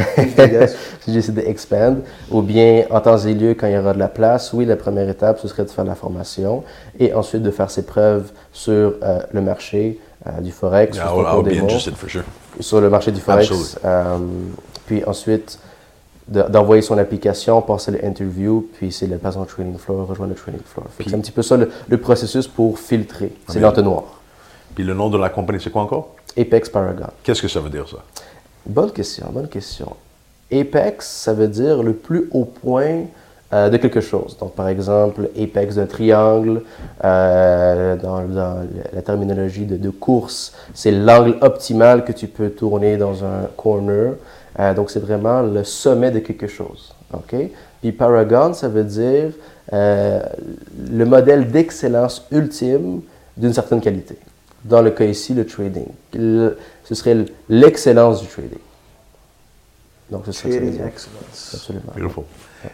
si je décide d'expand, ou bien en temps et lieu, quand il y aura de la place, oui, la première étape, ce serait de faire la formation et ensuite de faire ses preuves sur euh, le marché euh, du Forex, Yeah, sur I'll, I'll interested for sure. sur le marché du Forex. Euh, puis ensuite, de- d'envoyer son application, passer l'interview, puis c'est la place dans le training floor, rejoindre le training floor. C'est un petit peu ça le, le processus pour filtrer. C'est l'entonnoir. Puis le nom de la compagnie, c'est quoi encore? Apex Paragon. Qu'est-ce que ça veut dire, ça? Bonne question, bonne question. Apex, ça veut dire le plus haut point euh, de quelque chose. Donc, par exemple, apex d'un triangle, euh, dans, dans la terminologie de, de course, c'est l'angle optimal que tu peux tourner dans un corner. Euh, donc, c'est vraiment le sommet de quelque chose. OK? Puis Paragon, ça veut dire le modèle d'excellence ultime d'une certaine qualité. Dans le cas ici, le trading. Le- ce serait l'excellence du trading. Donc, ça veut Trading excellence. Absolument. Beautiful.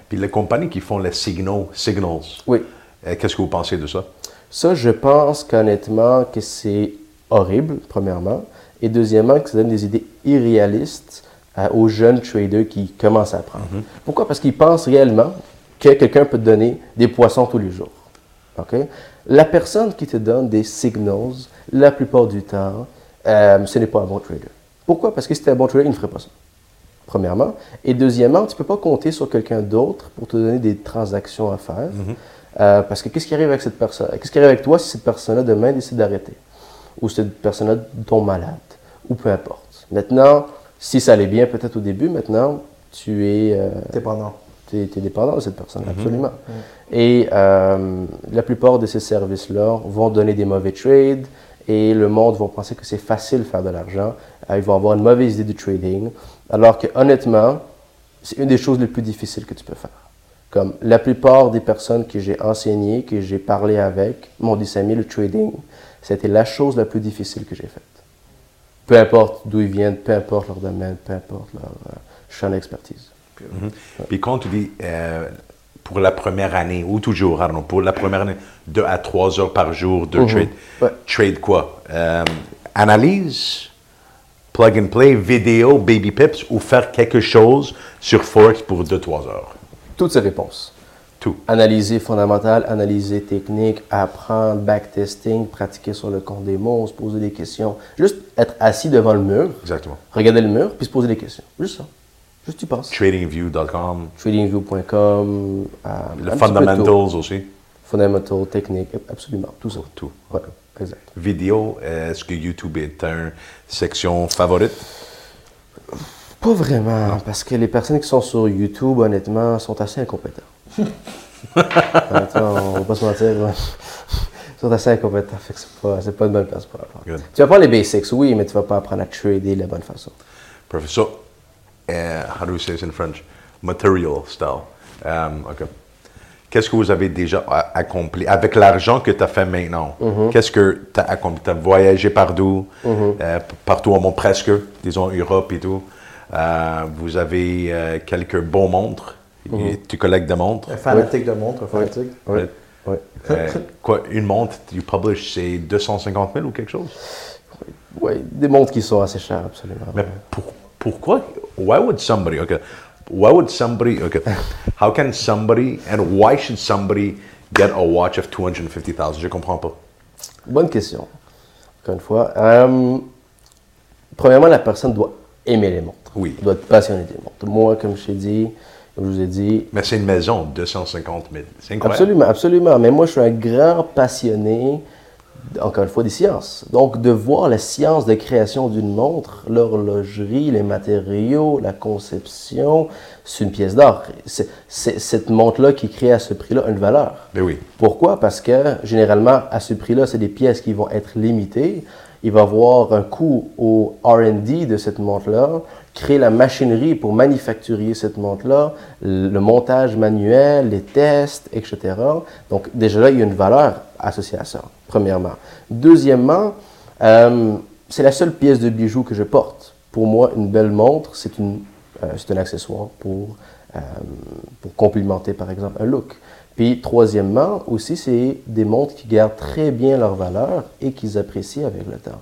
Puis les compagnies qui font les signaux, signals, Oui. euh, qu'est-ce que vous pensez de ça? Ça, je pense qu'honnêtement, que c'est horrible, premièrement. Et deuxièmement, que ça donne des idées irréalistes euh, aux jeunes traders qui commencent à apprendre. Pourquoi? Parce qu'ils pensent réellement que quelqu'un peut te donner des poissons tous les jours. OK? La personne qui te donne des signals, la plupart du temps, euh, ce n'est pas un bon trader. Pourquoi? Parce que si c'était un bon trader, il ne ferait pas ça. Premièrement. Et deuxièmement, tu ne peux pas compter sur quelqu'un d'autre pour te donner des transactions à faire. Euh, parce que qu'est-ce qui arrive avec cette personne? Qu'est-ce qui arrive avec toi si cette personne-là demain décide d'arrêter? Ou si cette personne-là tombe malade? Ou peu importe. Maintenant, si ça allait bien peut-être au début, maintenant, tu es, euh, Dépendant. Tu es, dépendant de cette personne, absolument. Et euh, la plupart de ces services-là vont donner des mauvais trades et le monde va penser que c'est facile de faire de l'argent. Euh, ils vont avoir une mauvaise idée du trading. Alors que honnêtement, c'est une des choses les plus difficiles que tu peux faire. Comme la plupart des personnes que j'ai enseignées, que j'ai parlé avec, m'ont dit Samy, le trading, c'était la chose la plus difficile que j'ai faite. Peu importe d'où ils viennent, peu importe leur domaine, peu importe leur euh, champ d'expertise. Puis quand tu dis euh, pour la première année, ou toujours, pardon, pour la première année, deux à trois heures par jour de trade. Ouais. Trade quoi? Euh, analyse, plug and play, vidéo, baby pips, ou faire quelque chose sur Forex pour deux, trois heures. Toutes ces réponses. Tout. Analyser fondamental, analyser technique, apprendre, backtesting, pratiquer sur le compte des mots, se poser des questions. Juste être assis devant le mur, Exactement. regarder le mur, puis se poser des questions. Juste ça. Juste tu penses? Tradingview.com, Tradingview.com, euh, le fundamentals aussi, Fundamental, technique, absolument, tout ça. tout. Ouais, exact. Vidéo, est-ce que YouTube est une section favorite? Pas vraiment, parce que les personnes qui sont sur YouTube, honnêtement, sont assez incompétents. honnêtement, on va pas se mentir. ouais. Ils sont assez incompétents, fait que c'est pas, c'est pas une bonne place pour apprendre. Good. Tu vas apprendre les basics, oui, mais tu vas pas apprendre à trader de la bonne façon. Perfect. So, uh, how do we say this in French? Material style. Um, OK. Qu'est-ce que vous avez déjà accompli? Avec l'argent que tu as fait maintenant? Qu'est-ce que tu as accompli? Tu as voyagé partout, euh, p- partout au monde, presque, disons Europe et tout. Euh, vous avez euh, quelques bons montres. Et Tu collectes des montres? Un fanatique de montre, fanatique. Oui, oui. Euh, quoi, une montre, tu publish, c'est 250 000 ou quelque chose? Oui, des montres qui sont assez chères, absolument. Mais pour, pourquoi? Why would somebody? Okay. Why would somebody? Okay. How can somebody and why should somebody get a watch of 250,000? Je comprends pas. Bonne question. Encore une fois. Euh, premièrement, la personne doit aimer les montres. Oui. Doit être passionnée des montres. Moi, comme je t'ai dit, je vous ai dit, Mais c'est une maison, 250 000. C'est incroyable. Absolument, absolument. Mais moi, je suis un grand passionné, encore une fois, des sciences. Donc, de voir la science de création d'une montre, l'horlogerie, les matériaux, la conception, c'est une pièce d'art. C'est- Cette montre-là qui est créée à ce prix-là une valeur. Ben oui. Pourquoi? Parce que généralement, à ce prix-là, c'est des pièces qui vont être limitées. Il va y avoir un coût au RD de cette montre-là, créer la machinerie pour manufacturer cette montre-là, le montage manuel, les tests, etc. Donc, déjà là, il y a une valeur associée à ça, premièrement. Deuxièmement, euh, c'est la seule pièce de bijou que je porte. Pour moi, une belle montre, c'est euh, un accessoire pour, euh, pour complimenter, par exemple, un look. Puis, troisièmement, aussi, c'est des montres qui gardent très bien leur valeur et qu'ils apprécient avec le temps.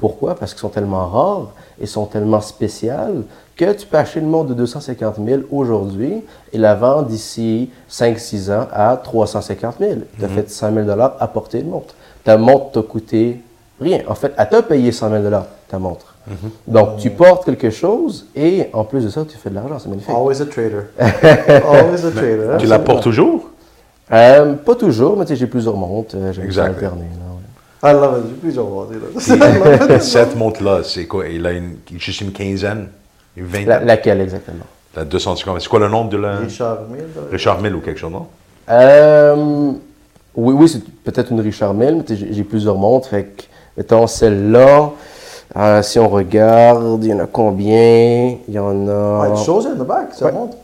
Pourquoi? Parce qu'ils sont tellement rares et sont tellement spéciales que tu peux acheter une montre de 250 000 aujourd'hui et la vendre d'ici 5-6 ans à 350 000. Tu as fait 100 000 à porter une montre. Ta montre t'a coûté rien. En fait, elle t'a payé 100 000 ta montre. Donc, tu portes quelque chose et en plus de ça, tu fais de l'argent. C'est magnifique. Always a trader. Always a trader. Tu la portes toujours? Euh, pas toujours, mais tu sais, j'ai plusieurs montres. euh, J'ai Exact. alterné. I love it. J'ai dit, là. Cette montre-là, c'est quoi? Il a une, juste une quinzaine? Une vingtaine? La- laquelle exactement? La 250. C'est quoi le nom de la. Richard Mille. Richard Mille ou quelque chose, non? Euh, oui, oui, c'est peut-être une Richard Mille, mais j'ai plusieurs montres. Fait que, mettons, celle-là, euh, si on regarde, il y en a combien? Il y en a. Ouais, chose in the back, ça Ouais. montre.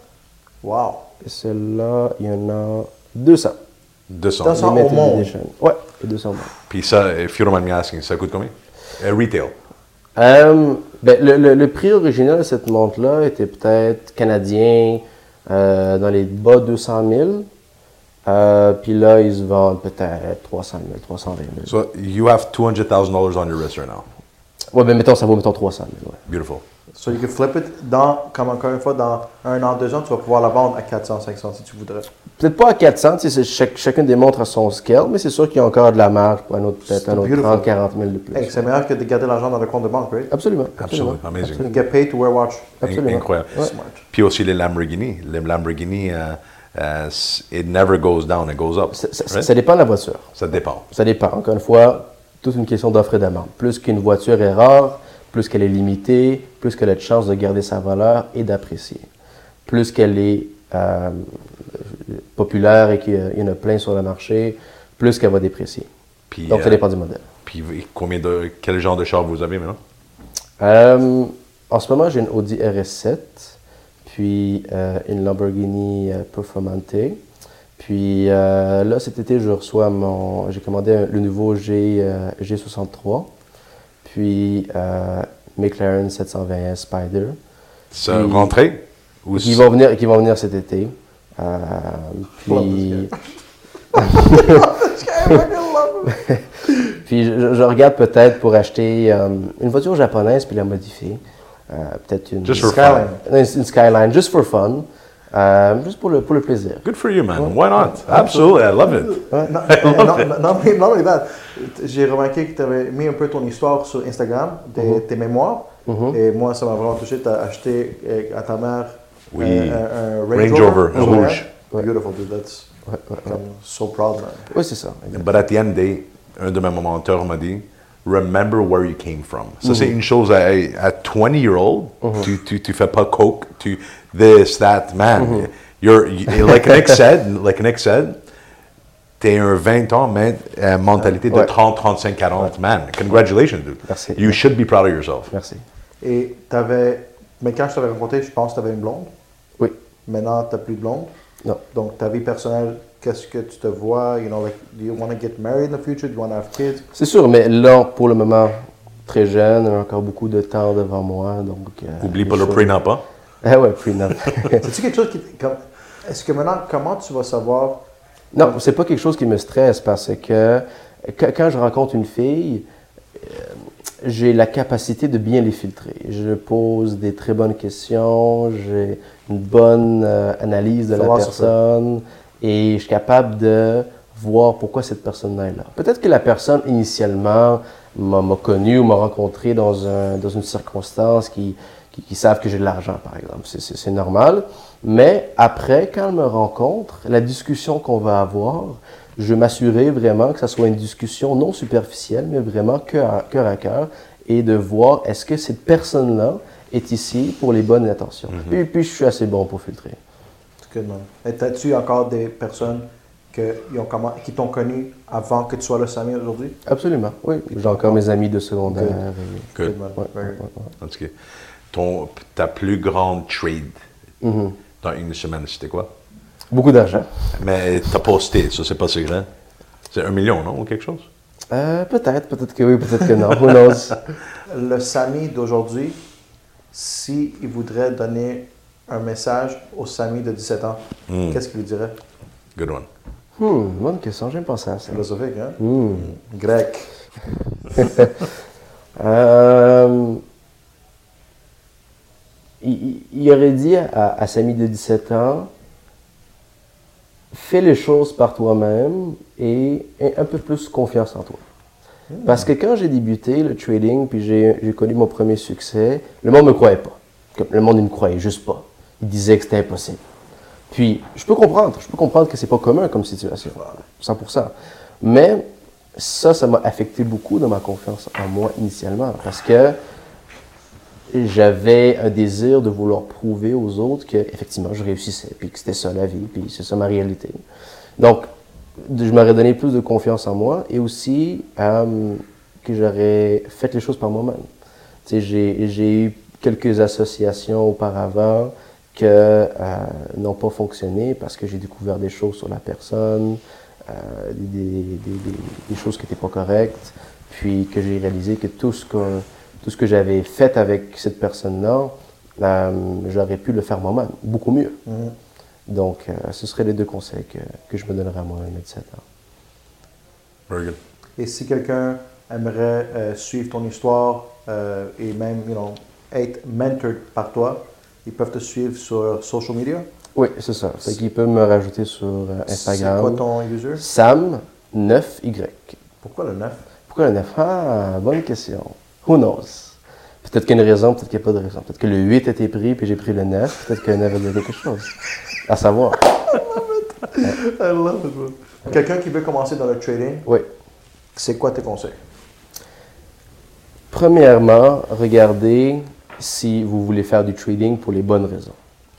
Wow. Celle-là, il y en a 200. 200. 200. Limited au monde. Ouais, et 200 au monde. Puis ça, if you don't mind me asking, ça coûte combien? Euh, retail. Euh, ben, le, le- le prix original de cette montre-là était peut-être canadien euh, dans les bas 200 000. Euh, puis là, ils se vendent peut-être 300 000, 320 000. So you have $200,000 on your wrist right now. Ouais, ben mettons, ça vaut mettons 300 000. Ouais. Beautiful. So you can flip it dans, comme encore une fois, dans un an, deux ans, tu vas pouvoir la vendre à 400, 500 si tu voudrais. Peut-être pas à 400, tu sais, c'est chaque- chacune des montres a son scale, mais c'est sûr qu'il y a encore de la marge pour un autre, peut-être un autre beautiful. 30, 40 000 de plus. Hey, c'est meilleur que de garder l'argent dans le compte de banque, right? Absolument. Absolument. Amazing. You get paid to wear watch. Absolument. Incroyable. Ouais. Smart. Puis aussi les Lamborghini. Les Lamborghini, euh, euh, it never goes down, it goes up. Ça, ça- right? ça dépend de la voiture. Ça dépend. Ça dépend. Encore une fois, toute une question d'offre et demande. Plus qu'une voiture est rare, plus qu'elle est limitée, plus qu'elle a de chances de garder sa valeur et d'apprécier. Plus qu'elle est euh, populaire et qu'il y en a plein sur le marché, plus qu'elle va déprécier. Puis, Donc, ça euh, dépend du modèle. Puis combien de, quel genre de char vous avez maintenant? Euh, en ce moment, j'ai une Audi RS7, puis euh, une Lamborghini Performante. Puis là, cet été, je reçois mon. J'ai commandé le nouveau G, euh, G63, puis euh, McLaren 720S Spider, Puis- rentré? Ou qui vont venir, qui vont venir cet été. Euh, puis, puis je, je regarde peut-être pour acheter euh, une voiture japonaise puis la modifier. Euh, peut-être une, Skyline. une, une Skyline, just for fun, euh, juste pour le, pour le plaisir. Good for you, man. Why not? Absolutely, I love it. Non, euh, non, non, non, mais non, mais J'ai remarqué que tu avais mis un peu ton histoire sur Instagram, tes, Mhm. tes mémoires. Et moi, ça m'a vraiment touché. Tu as acheté euh, à ta mère Oui. euh, un, un Range Rover, un Ouais. rouge. Beautiful, dude. That's Ouais, ouais, so proud, man. Oui, c'est ça. exact. But at the end day, un de mes mentors m'a dit, remember where you came from. Ça, c'est une chose à, à 20 year old, tu, tu, tu fais pas coke, tu, this, that, man. Mhm. You're, you- like Nick said, like Nick said, t'es un 20 ans, mais euh, mentalité de Ouais. 30, 35, 40, man. Congratulations, dude. Merci. You should be proud of yourself. Merci. Et tu avais. Mais quand je t'avais rencontré, je pense que tu avais une blonde. Oui. Maintenant, tu n'as plus de blonde. Non. Donc, ta vie personnelle, qu'est-ce que tu te vois? You know, like, do you want to get married in the future? Do you want to have kids? C'est sûr, mais là, pour le moment, très jeune, encore beaucoup de temps devant moi. Donc, euh, Oublie pas le prenup, pas. Ah ouais, prenup. C'est-tu quelque chose qui. Comme, est-ce que maintenant, comment tu vas savoir? Non, c'est pas quelque chose qui me stresse parce que quand quand je rencontre une fille, euh, j'ai la capacité de bien les filtrer. Je pose des très bonnes questions, j'ai une bonne euh, analyse de la personne et je suis capable de voir pourquoi cette personne-là est là. Peut-être que la personne initialement m'a connu ou m'a rencontré dans, un, dans une circonstance qui, qui, qui savent que j'ai de l'argent, par exemple. C'est- normal. Mais après, quand elle me rencontre, la discussion qu'on va avoir, je m'assurer vraiment que ça soit une discussion non superficielle, mais vraiment cœur à cœur, à cœur et de voir est-ce que cette personne-là est ici pour les bonnes intentions. puis, puis je suis assez bon pour filtrer. Man. Et as-tu encore des personnes que, ils ont comment- qui t'ont connu avant que tu sois le Samy aujourd'hui? Absolument, oui. J'ai encore mes amis de secondaire. Good. man. Ouais, Very ouais, good. ouais, ouais. En tout cas, ton, ta plus grande trade Mhm. dans une semaine, c'était quoi? Beaucoup d'argent. Mais t'as posté, ça c'est pas secret. C'est un million, non? Ou quelque chose? Euh, peut-être, peut-être que oui, peut-être que non. Who knows? Le Samy d'aujourd'hui, s'il voudrait donner un message au Samy de 17 ans, Hmm. qu'est-ce qu'il lui dirait? Good one. Hmm, bonne question, j'aime penser à ça. Philosophique, hein? Hmm. Grec. Euh, il, aurait dit à, à Samy de 17 ans, fais les choses par toi-même et aie un peu plus confiance en toi. Parce que quand j'ai débuté le trading, puis j'ai j'ai connu mon premier succès, le monde ne me croyait pas. Le monde ne me croyait juste pas. Il disait que c'était impossible. Puis, je peux comprendre, je peux comprendre que c'est pas commun comme situation, 100%. Mais ça, ça m'a affecté beaucoup dans ma confiance en moi initialement, parce que j'avais un désir de vouloir prouver aux autres que effectivement je réussissais, puis que c'était ça la vie, puis c'est ça ma réalité. Donc, je m'aurais donné plus de confiance en moi et aussi euh, que j'aurais fait les choses par moi-même. J'ai eu quelques associations auparavant que euh, n'ont pas fonctionné parce que j'ai découvert des choses sur la personne, euh, des, des- des- des- des choses qui n'étaient pas correctes, puis que j'ai réalisé que tout ce que, tout ce que j'avais fait avec cette personne-là, euh, j'aurais pu le faire moi-même, beaucoup mieux. Donc, euh, ce seraient les deux conseils que, que je me donnerais à moi-même à 17 ans. Very good. Et si quelqu'un aimerait euh, suivre ton histoire euh, et même, you know, être mentored par toi, ils peuvent te suivre sur social media? Oui, c'est ça. Fait qu'il peut me rajouter sur euh, C'est quoi Instagram. ton user? Sam9Y. Pourquoi le 9? Pourquoi le 9 Ah, bonne question. Who knows? Peut-être qu'il y a une raison, peut-être qu'il n'y a pas de raison. Peut-être que le 8 était pris, puis j'ai pris le 9. Peut-être que le 9 veut dire quelque chose. À savoir. I love it. Quelqu'un qui veut commencer dans le trading, Oui. c'est quoi tes conseils? Premièrement, regardez si vous voulez faire du trading pour les bonnes raisons.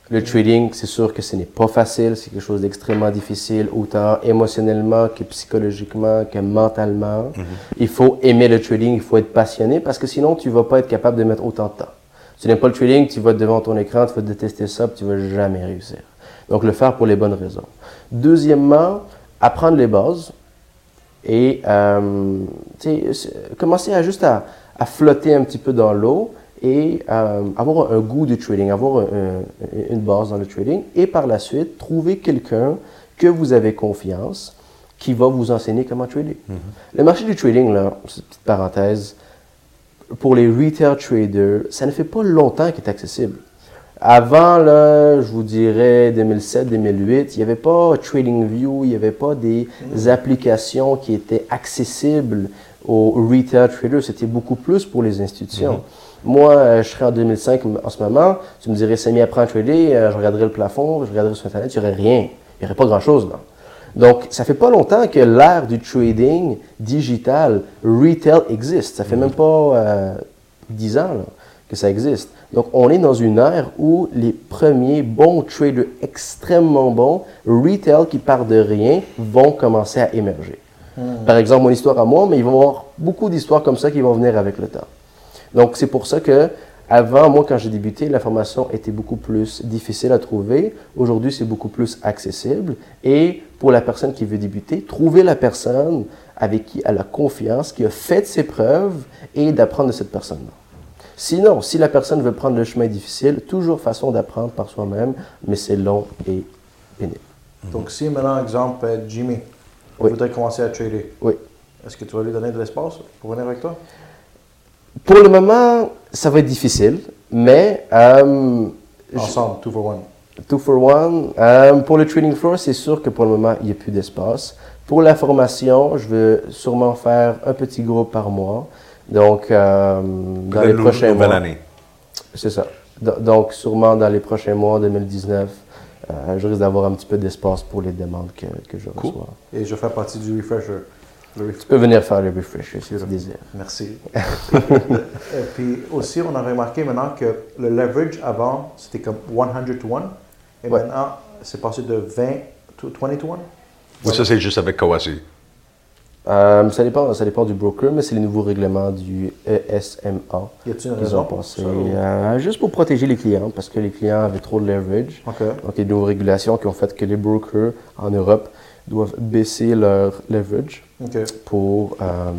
Le trading, c'est sûr que ce n'est pas facile, c'est quelque chose d'extrêmement difficile, autant émotionnellement que psychologiquement, que mentalement. Il faut aimer le trading, il faut être passionné parce que sinon, tu ne vas pas être capable de mettre autant de temps. Si tu n'aimes pas le trading, tu vas être devant ton écran, tu vas détester ça, puis tu vas jamais réussir. Donc, le faire pour les bonnes raisons. Deuxièmement, apprendre les bases et euh, commencer à juste à, à flotter un petit peu dans l'eau et euh, avoir un goût du trading, avoir un- un- une base dans le trading et par la suite trouver quelqu'un que vous avez confiance qui va vous enseigner comment trader. Le marché du trading, là, c'est une petite parenthèse, pour les retail traders, ça ne fait pas longtemps qu'il est accessible. Avant, là, je vous dirais 2007-2008, il n'y avait pas TradingView, il n'y avait pas des applications qui étaient accessibles aux retail traders. C'était beaucoup plus pour les institutions. Moi, euh, je serais en 2005 en ce moment, tu me dirais, Samy, apprends à trader, euh, je regarderais le plafond, je regarderais sur Internet, il n'y aurait rien. Il n'y aurait pas grand-chose là. Donc, ça fait pas longtemps que l'ère du trading digital, retail existe. Ça fait même pas euh, 10 ans là, que ça existe. Donc, on est dans une ère où les premiers bons traders extrêmement bons, retail qui partent de rien, vont commencer à émerger. Par exemple, mon histoire à moi, mais il va y avoir beaucoup d'histoires comme ça qui vont venir avec le temps. Donc, c'est pour ça que avant, moi, quand j'ai débuté, l'information était beaucoup plus difficile à trouver. Aujourd'hui, c'est beaucoup plus accessible. Et pour la personne qui veut débuter, trouver la personne avec qui elle a confiance, qui a fait ses preuves et d'apprendre de cette personne-là. Sinon, si la personne veut prendre le chemin difficile, toujours façon d'apprendre par soi-même, mais c'est long et pénible. Donc, si maintenant, exemple, euh, Jimmy Oui. voudrait commencer à trader, Oui. est-ce que tu vas lui donner de l'espace pour venir avec toi? Pour le moment, ça va être difficile, mais euh, je- Ensemble, two for one. Two for one. Euh, pour le trading floor, c'est sûr que pour le moment, il n'y a plus d'espace. Pour la formation, je vais sûrement faire un petit groupe par mois. Donc, euh, dans les prochains nouvelle mois. année. C'est ça. Do- Donc, sûrement dans les prochains mois, 2019, euh, je risque d'avoir un petit peu d'espace pour les demandes que, que je reçois. Et je fais partie du refresher. Ref- Tu peux venir faire le refresh si tu désires. Merci. Et puis aussi, on a remarqué maintenant que le leverage avant, c'était comme 100 to 1. Et Ouais. maintenant, c'est passé de 20 to 20 to 1. Oui, ça, c'est juste avec Kawasi. Euh, ça, dépend, ça dépend du broker, mais c'est les nouveaux règlements du ESMA. Y a-t-il une qu'ils raison ont passé. ou- Euh, juste pour protéger les clients, parce que les clients avaient trop de leverage. OK. Donc, il y a de nouvelles régulations qui ont fait que les brokers en Europe doivent baisser leur leverage pour euh,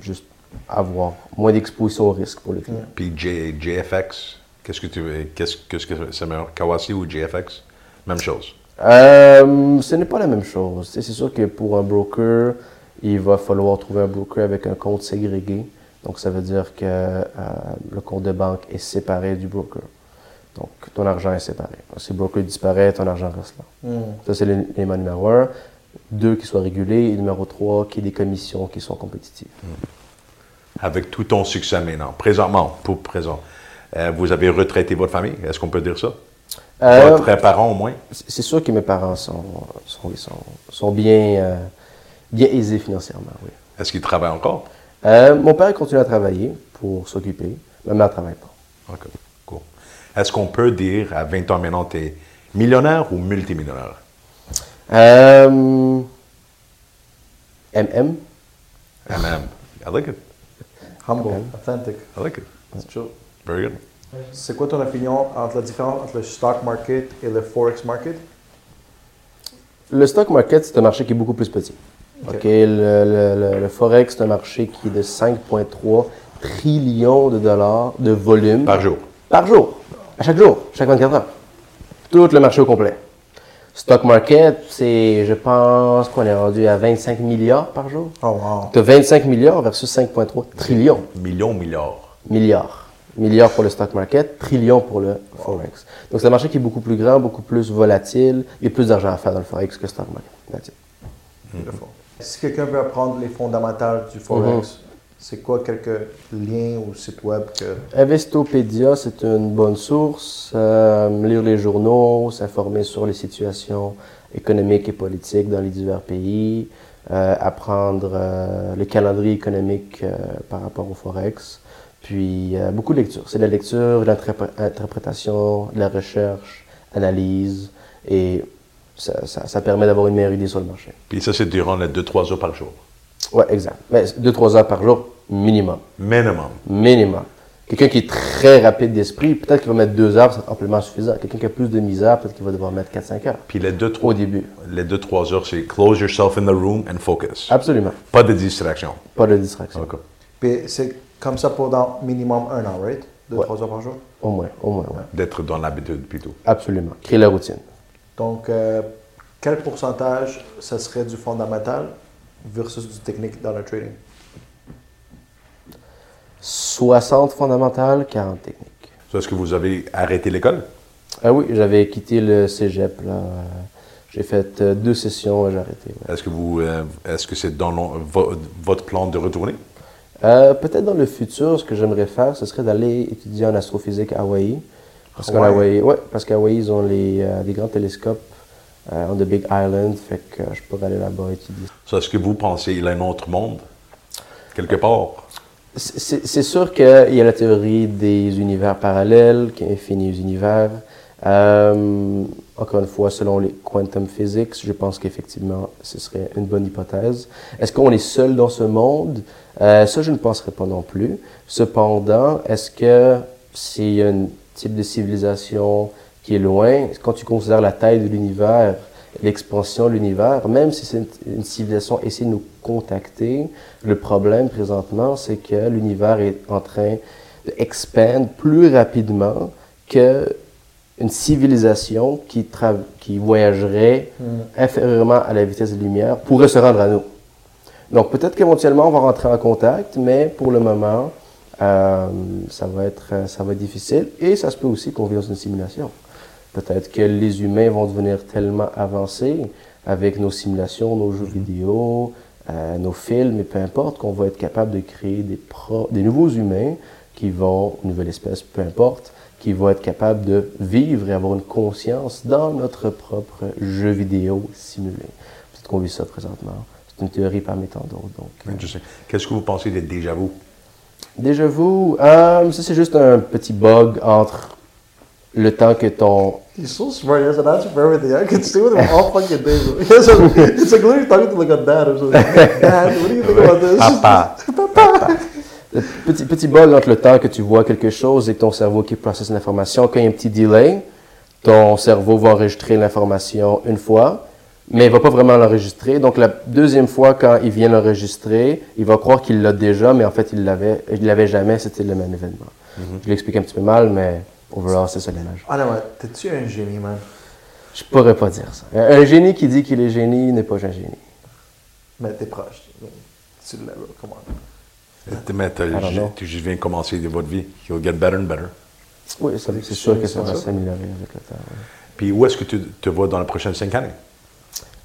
juste avoir moins d'exposition au risque pour les clients. Puis J- JFX, qu'est-ce que tu qu'est-ce qu'est-ce que c'est meilleur, Kawasi ou JFX? Même chose. Euh, ce n'est pas la même chose. C'est sûr que pour un broker, il va falloir trouver un broker avec un compte ségrégué. Donc, ça veut dire que euh, le compte de banque est séparé du broker. Donc, ton argent est séparé. Si le broker disparaît, ton argent reste là. Hmm. Ça, c'est l'élément numéro un. deux, qui soit régulé, et numéro trois, qu'il y ait des commissions qui sont compétitives. Avec tout ton succès maintenant, présentement, pour présent, euh, vous avez retraité votre famille, est-ce qu'on peut dire ça? Euh, votre parent au moins? c'est sûr que mes parents sont, sont, sont, sont bien, euh, bien aisés financièrement, oui. Est-ce qu'ils travaillent encore? Euh, mon père continue à travailler pour s'occuper. Ma mère ne travaille pas. OK, cool. Est-ce qu'on peut dire à 20 ans maintenant, tu es millionnaire ou multimillionnaire? MM, MM. I like it. Humble, authentic. I like it. C'est true. Very good. C'est quoi ton opinion entre la différence entre le stock market et le forex market? Le stock market, c'est un marché qui est beaucoup plus petit. Ok. OK, le, le- le- le Forex, c'est un marché qui est de 5,3 trillions de dollars de volume Par jour. par jour, à chaque jour, chaque 24 heures. Tout le marché au complet. Stock market, c'est, je pense qu'on est rendu à 25 milliards par jour. Oh wow. Tu as 25 milliards versus 5,3 trillions. Millions, milliards. Milliards. Milliards pour le stock market, trillions pour le Forex. Donc c'est un marché qui est beaucoup plus grand, beaucoup plus volatile. Il y a plus d'argent à faire dans le Forex que le stock market. That's it. Beautiful. Si quelqu'un veut apprendre les fondamentales du forex, c'est quoi quelques liens ou sites web que Investopedia, c'est une bonne source. Euh, lire les journaux, s'informer sur les situations économiques et politiques dans les divers pays, euh, apprendre euh, le calendrier économique euh, par rapport au Forex. Puis euh, beaucoup de lecture. C'est de la lecture, de l'interprétation, de la recherche, analyse, et ça, ça- ça permet d'avoir une meilleure idée sur le marché. Puis ça, c'est durant les 2-3 heures par jour. Ouais, exact. Mais deux, trois heures par jour, minimum. Minimum. Minimum. Quelqu'un qui est très rapide d'esprit, peut-être qu'il va mettre deux heures, c'est amplement suffisant. Quelqu'un qui a plus de misère, peut-être qu'il va devoir mettre 4-5 heures. Puis les 2-3 Au début. Les 2-3 heures, c'est close yourself in the room and focus. Absolument. Pas de distraction. Pas de distraction. OK. Puis c'est comme ça pendant minimum un an, right? Deux, Ouais. trois heures par jour? Au moins, au moins, ouais. D'être dans l'habitude, plutôt. Absolument. Créer la routine. Donc, euh, quel pourcentage ça serait du fondamental versus du technique dans le trading? 60 fondamentales, 40 techniques. So, Est-ce que vous avez arrêté l'école? Ah oui, j'avais quitté le cégep, là. J'ai fait euh, deux sessions et j'ai arrêté. ouais. Est-ce que vous, euh, est-ce que c'est dans votre plan de retourner? Euh, Peut-être dans le futur, ce que j'aimerais faire, ce serait d'aller étudier en astrophysique à Hawaï. Parce qu'en Hawaï? Ouais, parce qu'à Hawaï, ils ont les, euh, des grands télescopes on the Big Island, fait que euh, je pourrais aller là-bas étudier. So, Est-ce que vous pensez qu'il y a un autre monde? Quelque part? C'est sûr qu'il y a la théorie des univers parallèles, qu'il y a infinis univers. Euh, encore une fois, selon les quantum physics, je pense qu'effectivement, ce serait une bonne hypothèse. Est-ce qu'on est seul dans ce monde? Euh, ça, je ne penserais pas non plus. Cependant, est-ce que s'il y a un type de civilisation qui est loin, quand tu considères la taille de l'univers, l'expansion de l'univers, même si c'est une, une civilisation essaie de nous contacter, le problème présentement, c'est que l'univers est en train d'expandre plus rapidement que une civilisation qui, qui voyagerait inférieurement à la vitesse de la lumière pourrait se rendre à nous. Donc peut-être qu'éventuellement on va rentrer en contact, mais pour le moment, euh, ça, va être, ça va être difficile. Et ça se peut aussi qu'on vive dans une simulation. Peut-être que les humains vont devenir tellement avancés avec nos simulations, nos jeux vidéo, euh, nos films, et peu importe, qu'on va être capable de créer des, pro- des nouveaux humains qui vont, une nouvelle espèce, peu importe, qui vont être capables de vivre et avoir une conscience dans notre propre jeu vidéo simulé. Peut-être qu'on vit ça présentement. C'est une théorie parmi tant d'autres. Donc, euh. Qu'est-ce que vous pensez des déjà vu? Déjà vu, euh, ça c'est juste un petit bug entre le temps que ton... He's so smart. He has an answer for everything. I can stay with him all fucking day. it's like literally talking to like a dad or something. Dad, what do you think about this? Papa. Le petit, petit bug entre le temps que tu vois quelque chose et ton cerveau qui processe l'information. Quand il y a un petit delay, ton cerveau va enregistrer l'information une fois, mais il va pas vraiment l'enregistrer. Donc la deuxième fois, quand il vient l'enregistrer, il va croire qu'il l'a déjà, mais en fait il l'avait, il l'avait jamais. C'était le même événement. Je l'explique un petit peu mal, mais overall c'est ça l'image. Ah non, mais t'es-tu un génie, man? Je pourrais pas dire ça. Un un génie qui dit qu'il est génie n'est pas un génie. Mais t'es proche. Tu le level, come on. Mais tu viens de commencer de votre vie. You'll get better and better. Oui, c'est sûr que ça va s'améliorer avec le temps. ouais. Puis où est-ce que tu te vois dans les prochaines cinq années?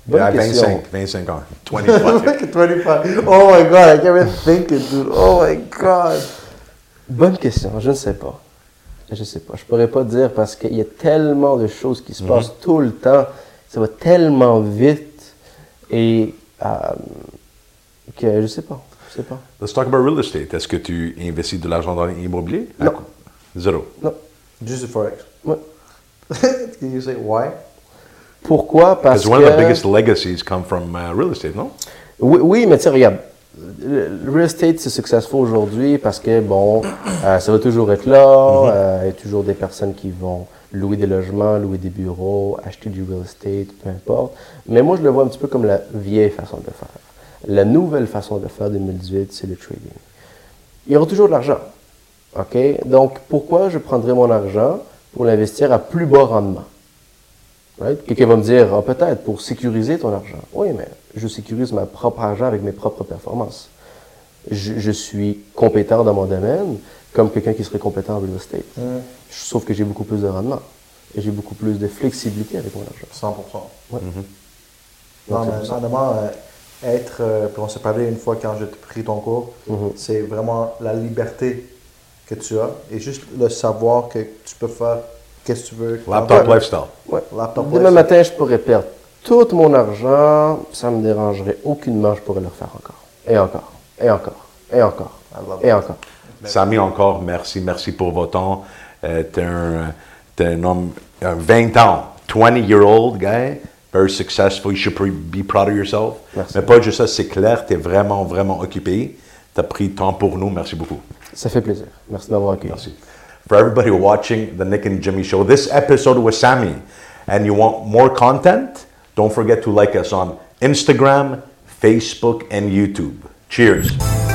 Bonne à question. 25, 25 ans. 25. 25. Oh my god, I can't even think it, dude. Oh my god. Bonne question, je ne sais pas. Je ne sais pas. Je pourrais pas dire parce qu'il y a tellement de choses qui se Mhm. passent tout le temps. Ça va tellement vite et euh, que je sais pas. Je sais pas. Let's talk about real estate. Est-ce que tu investis de l'argent dans l'immobilier? Non. Zéro. Non. Just the forex. Ouais. Can you say why? Pourquoi? Parce Because que one of the biggest legacies come from uh, real estate, non? Oui, oui, mais tu regarde, le real estate, c'est successful aujourd'hui parce que, bon, euh, ça va toujours être là. euh, il y a toujours des personnes qui vont louer des logements, louer des bureaux, acheter du real estate, peu importe. Mais moi, je le vois un petit peu comme la vieille façon de faire. La nouvelle façon de faire 2018, c'est le trading. Il y aura toujours de l'argent. OK? Donc, pourquoi je prendrais mon argent pour l'investir à plus bas rendement? Right? Quelqu'un va me dire, Ah, peut-être pour sécuriser ton argent. Oui, mais je sécurise ma propre argent avec mes propres performances. Je, je suis compétent dans mon domaine comme quelqu'un qui serait compétent en real estate. Sauf que j'ai beaucoup plus de rendement. Et j'ai beaucoup plus de flexibilité avec mon argent. 100%. Ouais. Non, Donc, c'est mais honnêtement, euh, être, euh, puis on s'est parlé une fois quand j'ai pris ton cours, Mhm. c'est vraiment la liberté que tu as et juste le savoir que tu peux faire qu'est-ce que tu veux? Laptop Ouais. lifestyle. Ouais. Laptop Demain lifestyle. matin, je pourrais perdre tout mon argent. Ça me dérangerait aucunement. Je pourrais le refaire encore. Et encore. Et encore. Et encore. Et encore. Samy, encore, merci. Merci pour votre temps. Euh, t'es un, t'es un homme, un 20 ans, 20-year-old guy, very successful. You should be proud of yourself. Merci. Mais pas juste ça, c'est clair, t'es vraiment, vraiment occupé. T'as pris le temps pour nous. Merci beaucoup. Ça fait plaisir. Merci de m'avoir accueilli. Merci. For everybody watching the Nick and Jimmy Show, this episode was Sammy, and you want more content? Don't forget to like us on Instagram, Facebook, and YouTube. Cheers.